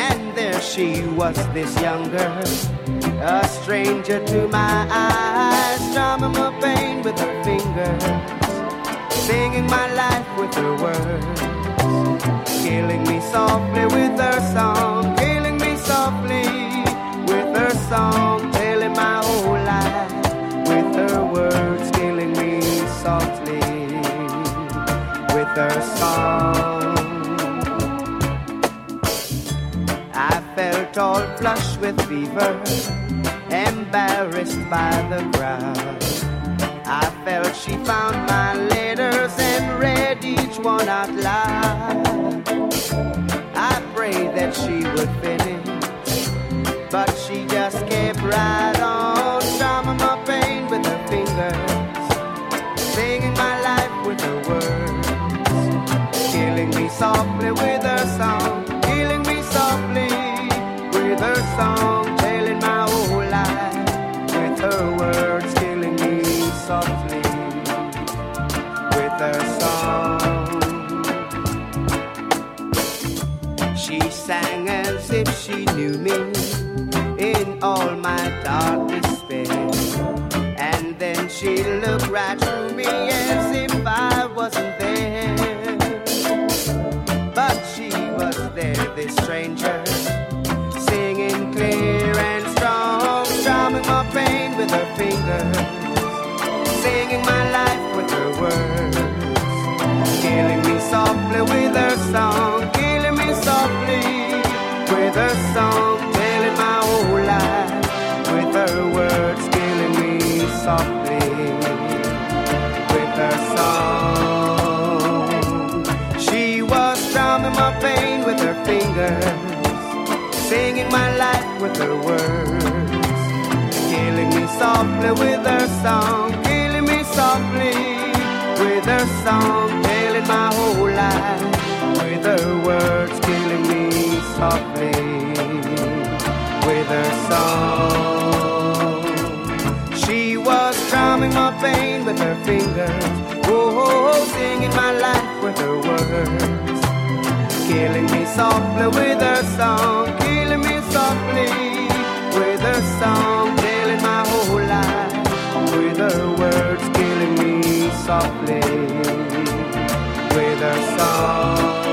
And there she was, this young girl, a stranger to my eyes, strumming my pain with her fingers, singing my life with her words, killing me softly with her song, with fever, embarrassed by the crowd. I felt she found my letters and read each one out loud. I prayed that she would finish, but she just kept right on, strumming my pain with her fingers, singing my life with her words, killing me softly with her song, song, telling my whole life with her words, killing me softly with her song. She sang as if she knew me in all my dark despair. And then she looked right through me as if I wasn't there. But she was there, this stranger, with her fingers, singing my life with her words, killing me softly with her song, killing me softly with her song, telling my whole life with her words, killing me softly with her song. She was strumming my pain with her fingers, singing my life with her words, killing me softly with her song, killing me softly with her song, telling my whole life with her words, killing me softly with her song. She was strumming my pain with her fingers, oh, singing my life with her words, killing me softly with her song, killing me softly with her song, with her words, killing me softly with her song.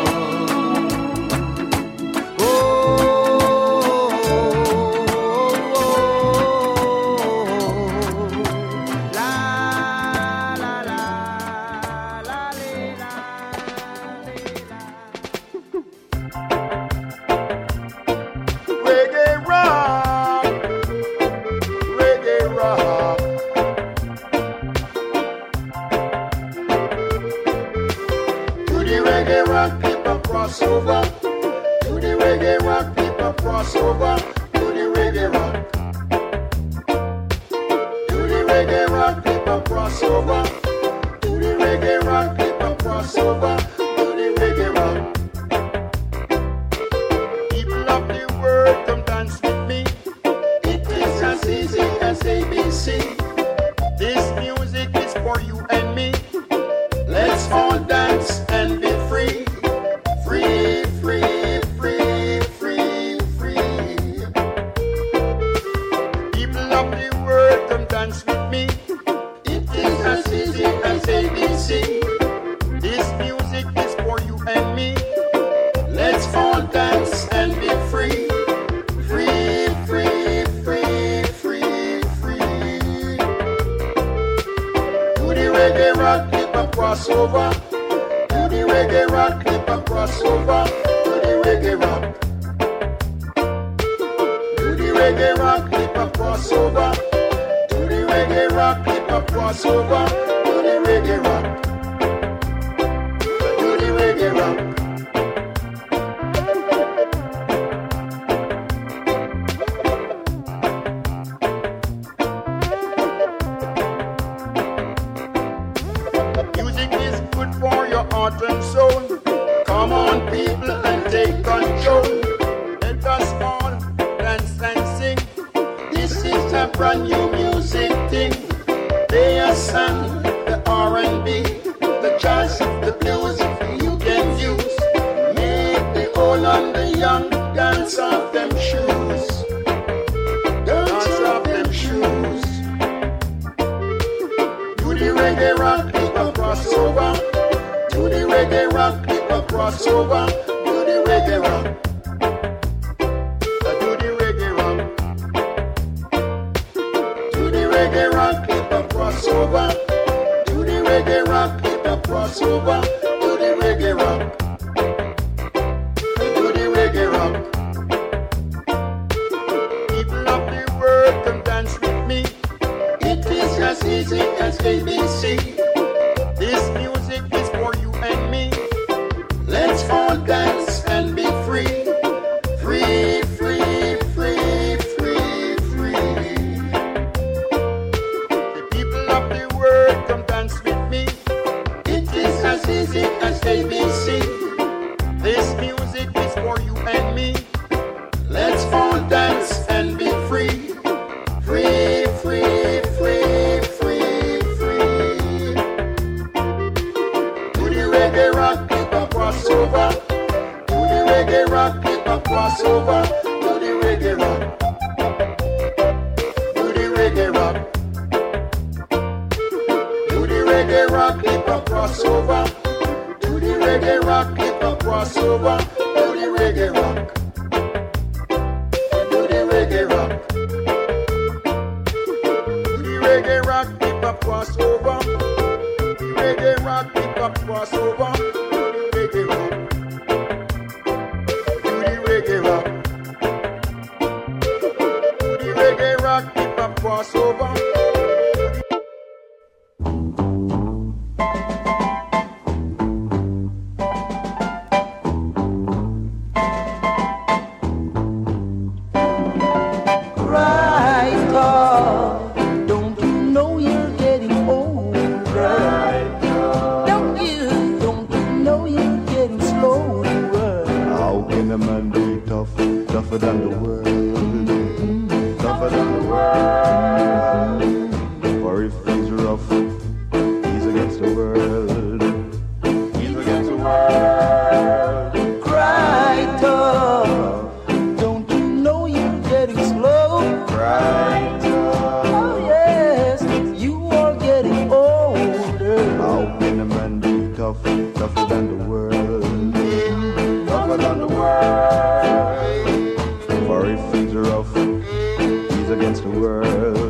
Reggae rock, clip and cross over. To the reggae rock, clip and cross over. To the reggae rock. To the reggae rock, clip and cross over. To the reggae rock, clip and cross over. To the reggae rock. To the reggae rock. against the world.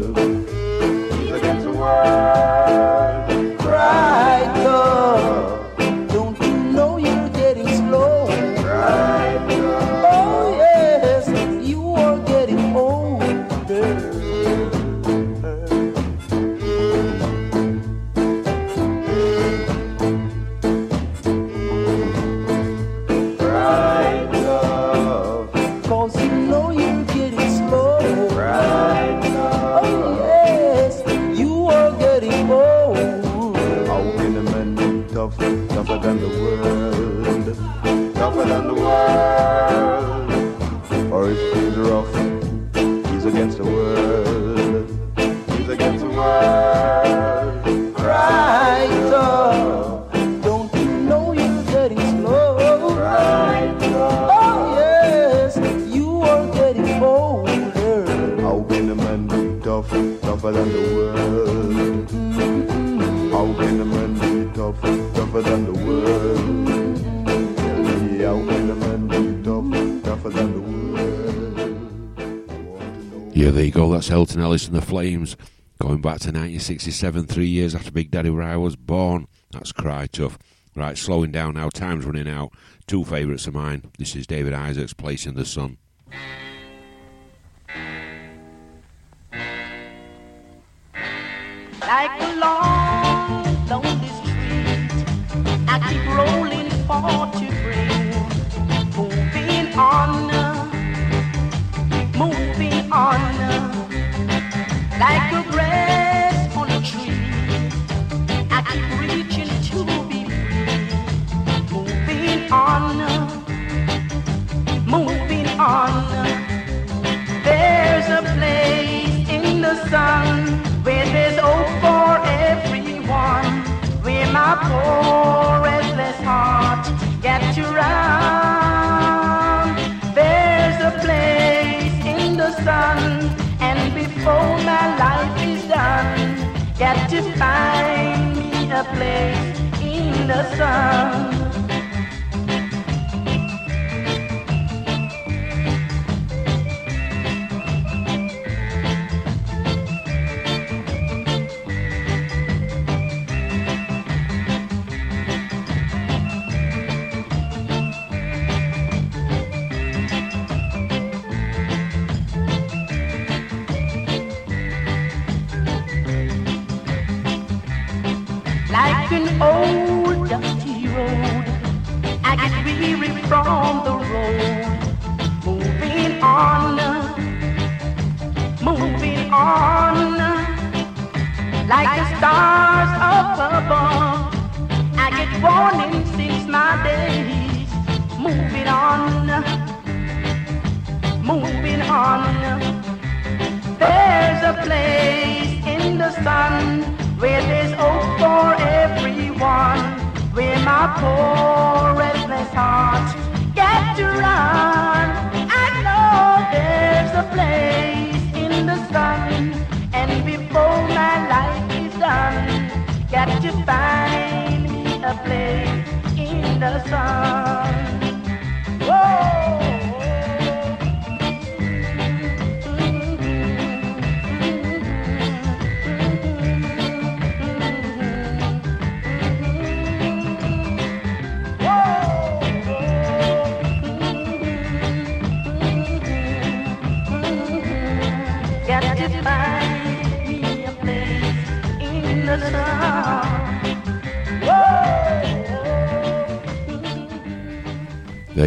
Alton Ellis and the Flames, going back to 1967, three years after Big Daddy where I was born. That's cry tough. Right, slowing down now, time's running out. Two favourites of mine. This is David Isaacs, Place in the Sun.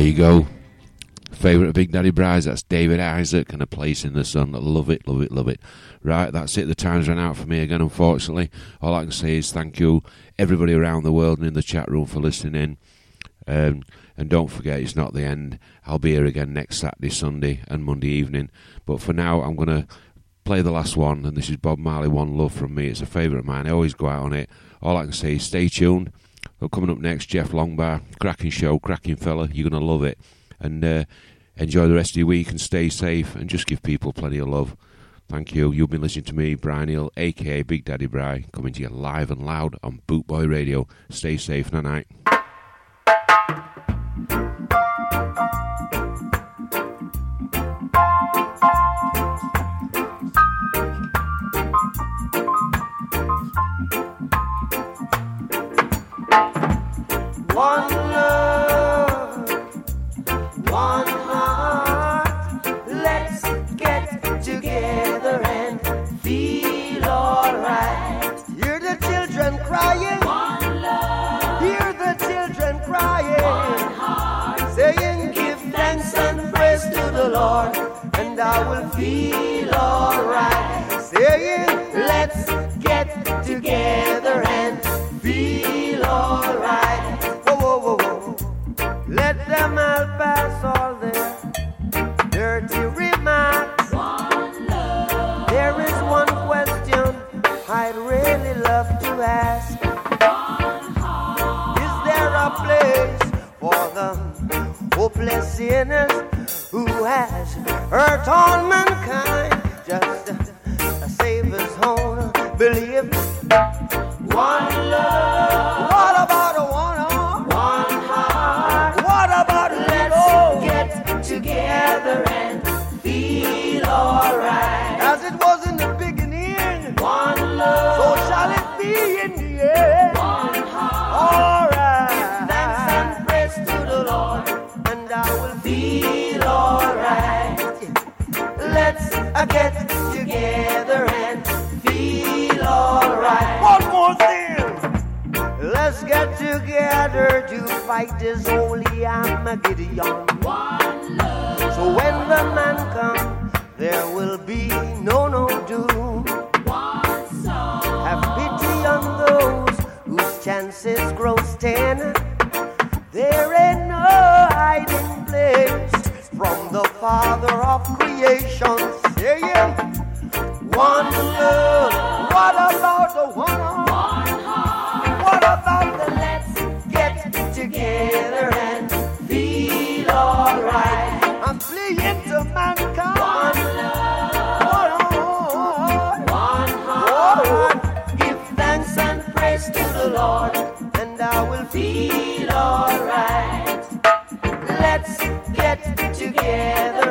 You go. Favourite of Big Daddy Bry's, that's David Isaac and A Place in the Sun. Love it, love it, love it. Right, that's it. The time's run out for me again, unfortunately. All I can say is thank you, everybody around the world and in the chat room for listening. Um, and don't forget, it's not the end. I'll be here again next Saturday, Sunday, and Monday evening. But for now, I'm going to play the last one, and this is Bob Marley, One Love from me. It's a favourite of mine. I always go out on it. All I can say is stay tuned. Coming up next, Jeff Longbar. Cracking show, cracking fella. You're going to love it. And uh, enjoy the rest of your week and stay safe and just give people plenty of love. Thank you. You've been listening to me, Brian Hill, aka Big Daddy Bry, coming to you live and loud on Bootboy Radio. Stay safe. Night night. One love, one heart. Let's get together and feel alright. Hear the children crying. One love. Hear the children crying. One heart. Saying, Give thanks and praise to the Lord, and I will feel alright. Saying, Let's get together and feel alright. Let them all pass all their dirty remarks. There is one question I'd really love to ask. Is there a place for the hopeless sinners who has hurt all mankind? Just a Savior's own belief. One love. Let's uh, get together and feel alright. One more thing. Let's get together to fight this holy Armageddon. One love. So when the man comes, there will be no no doom. One song. Have pity on those whose chances grow thin. There ain't no hiding place from the Father of creation. Say yeah. One love. What about the one heart? One heart. What about the let's get together and feel alright? I'm fleeing to mankind. One love. One heart. One heart. Give thanks and praise to the Lord, and I will feel alright. Let's get together.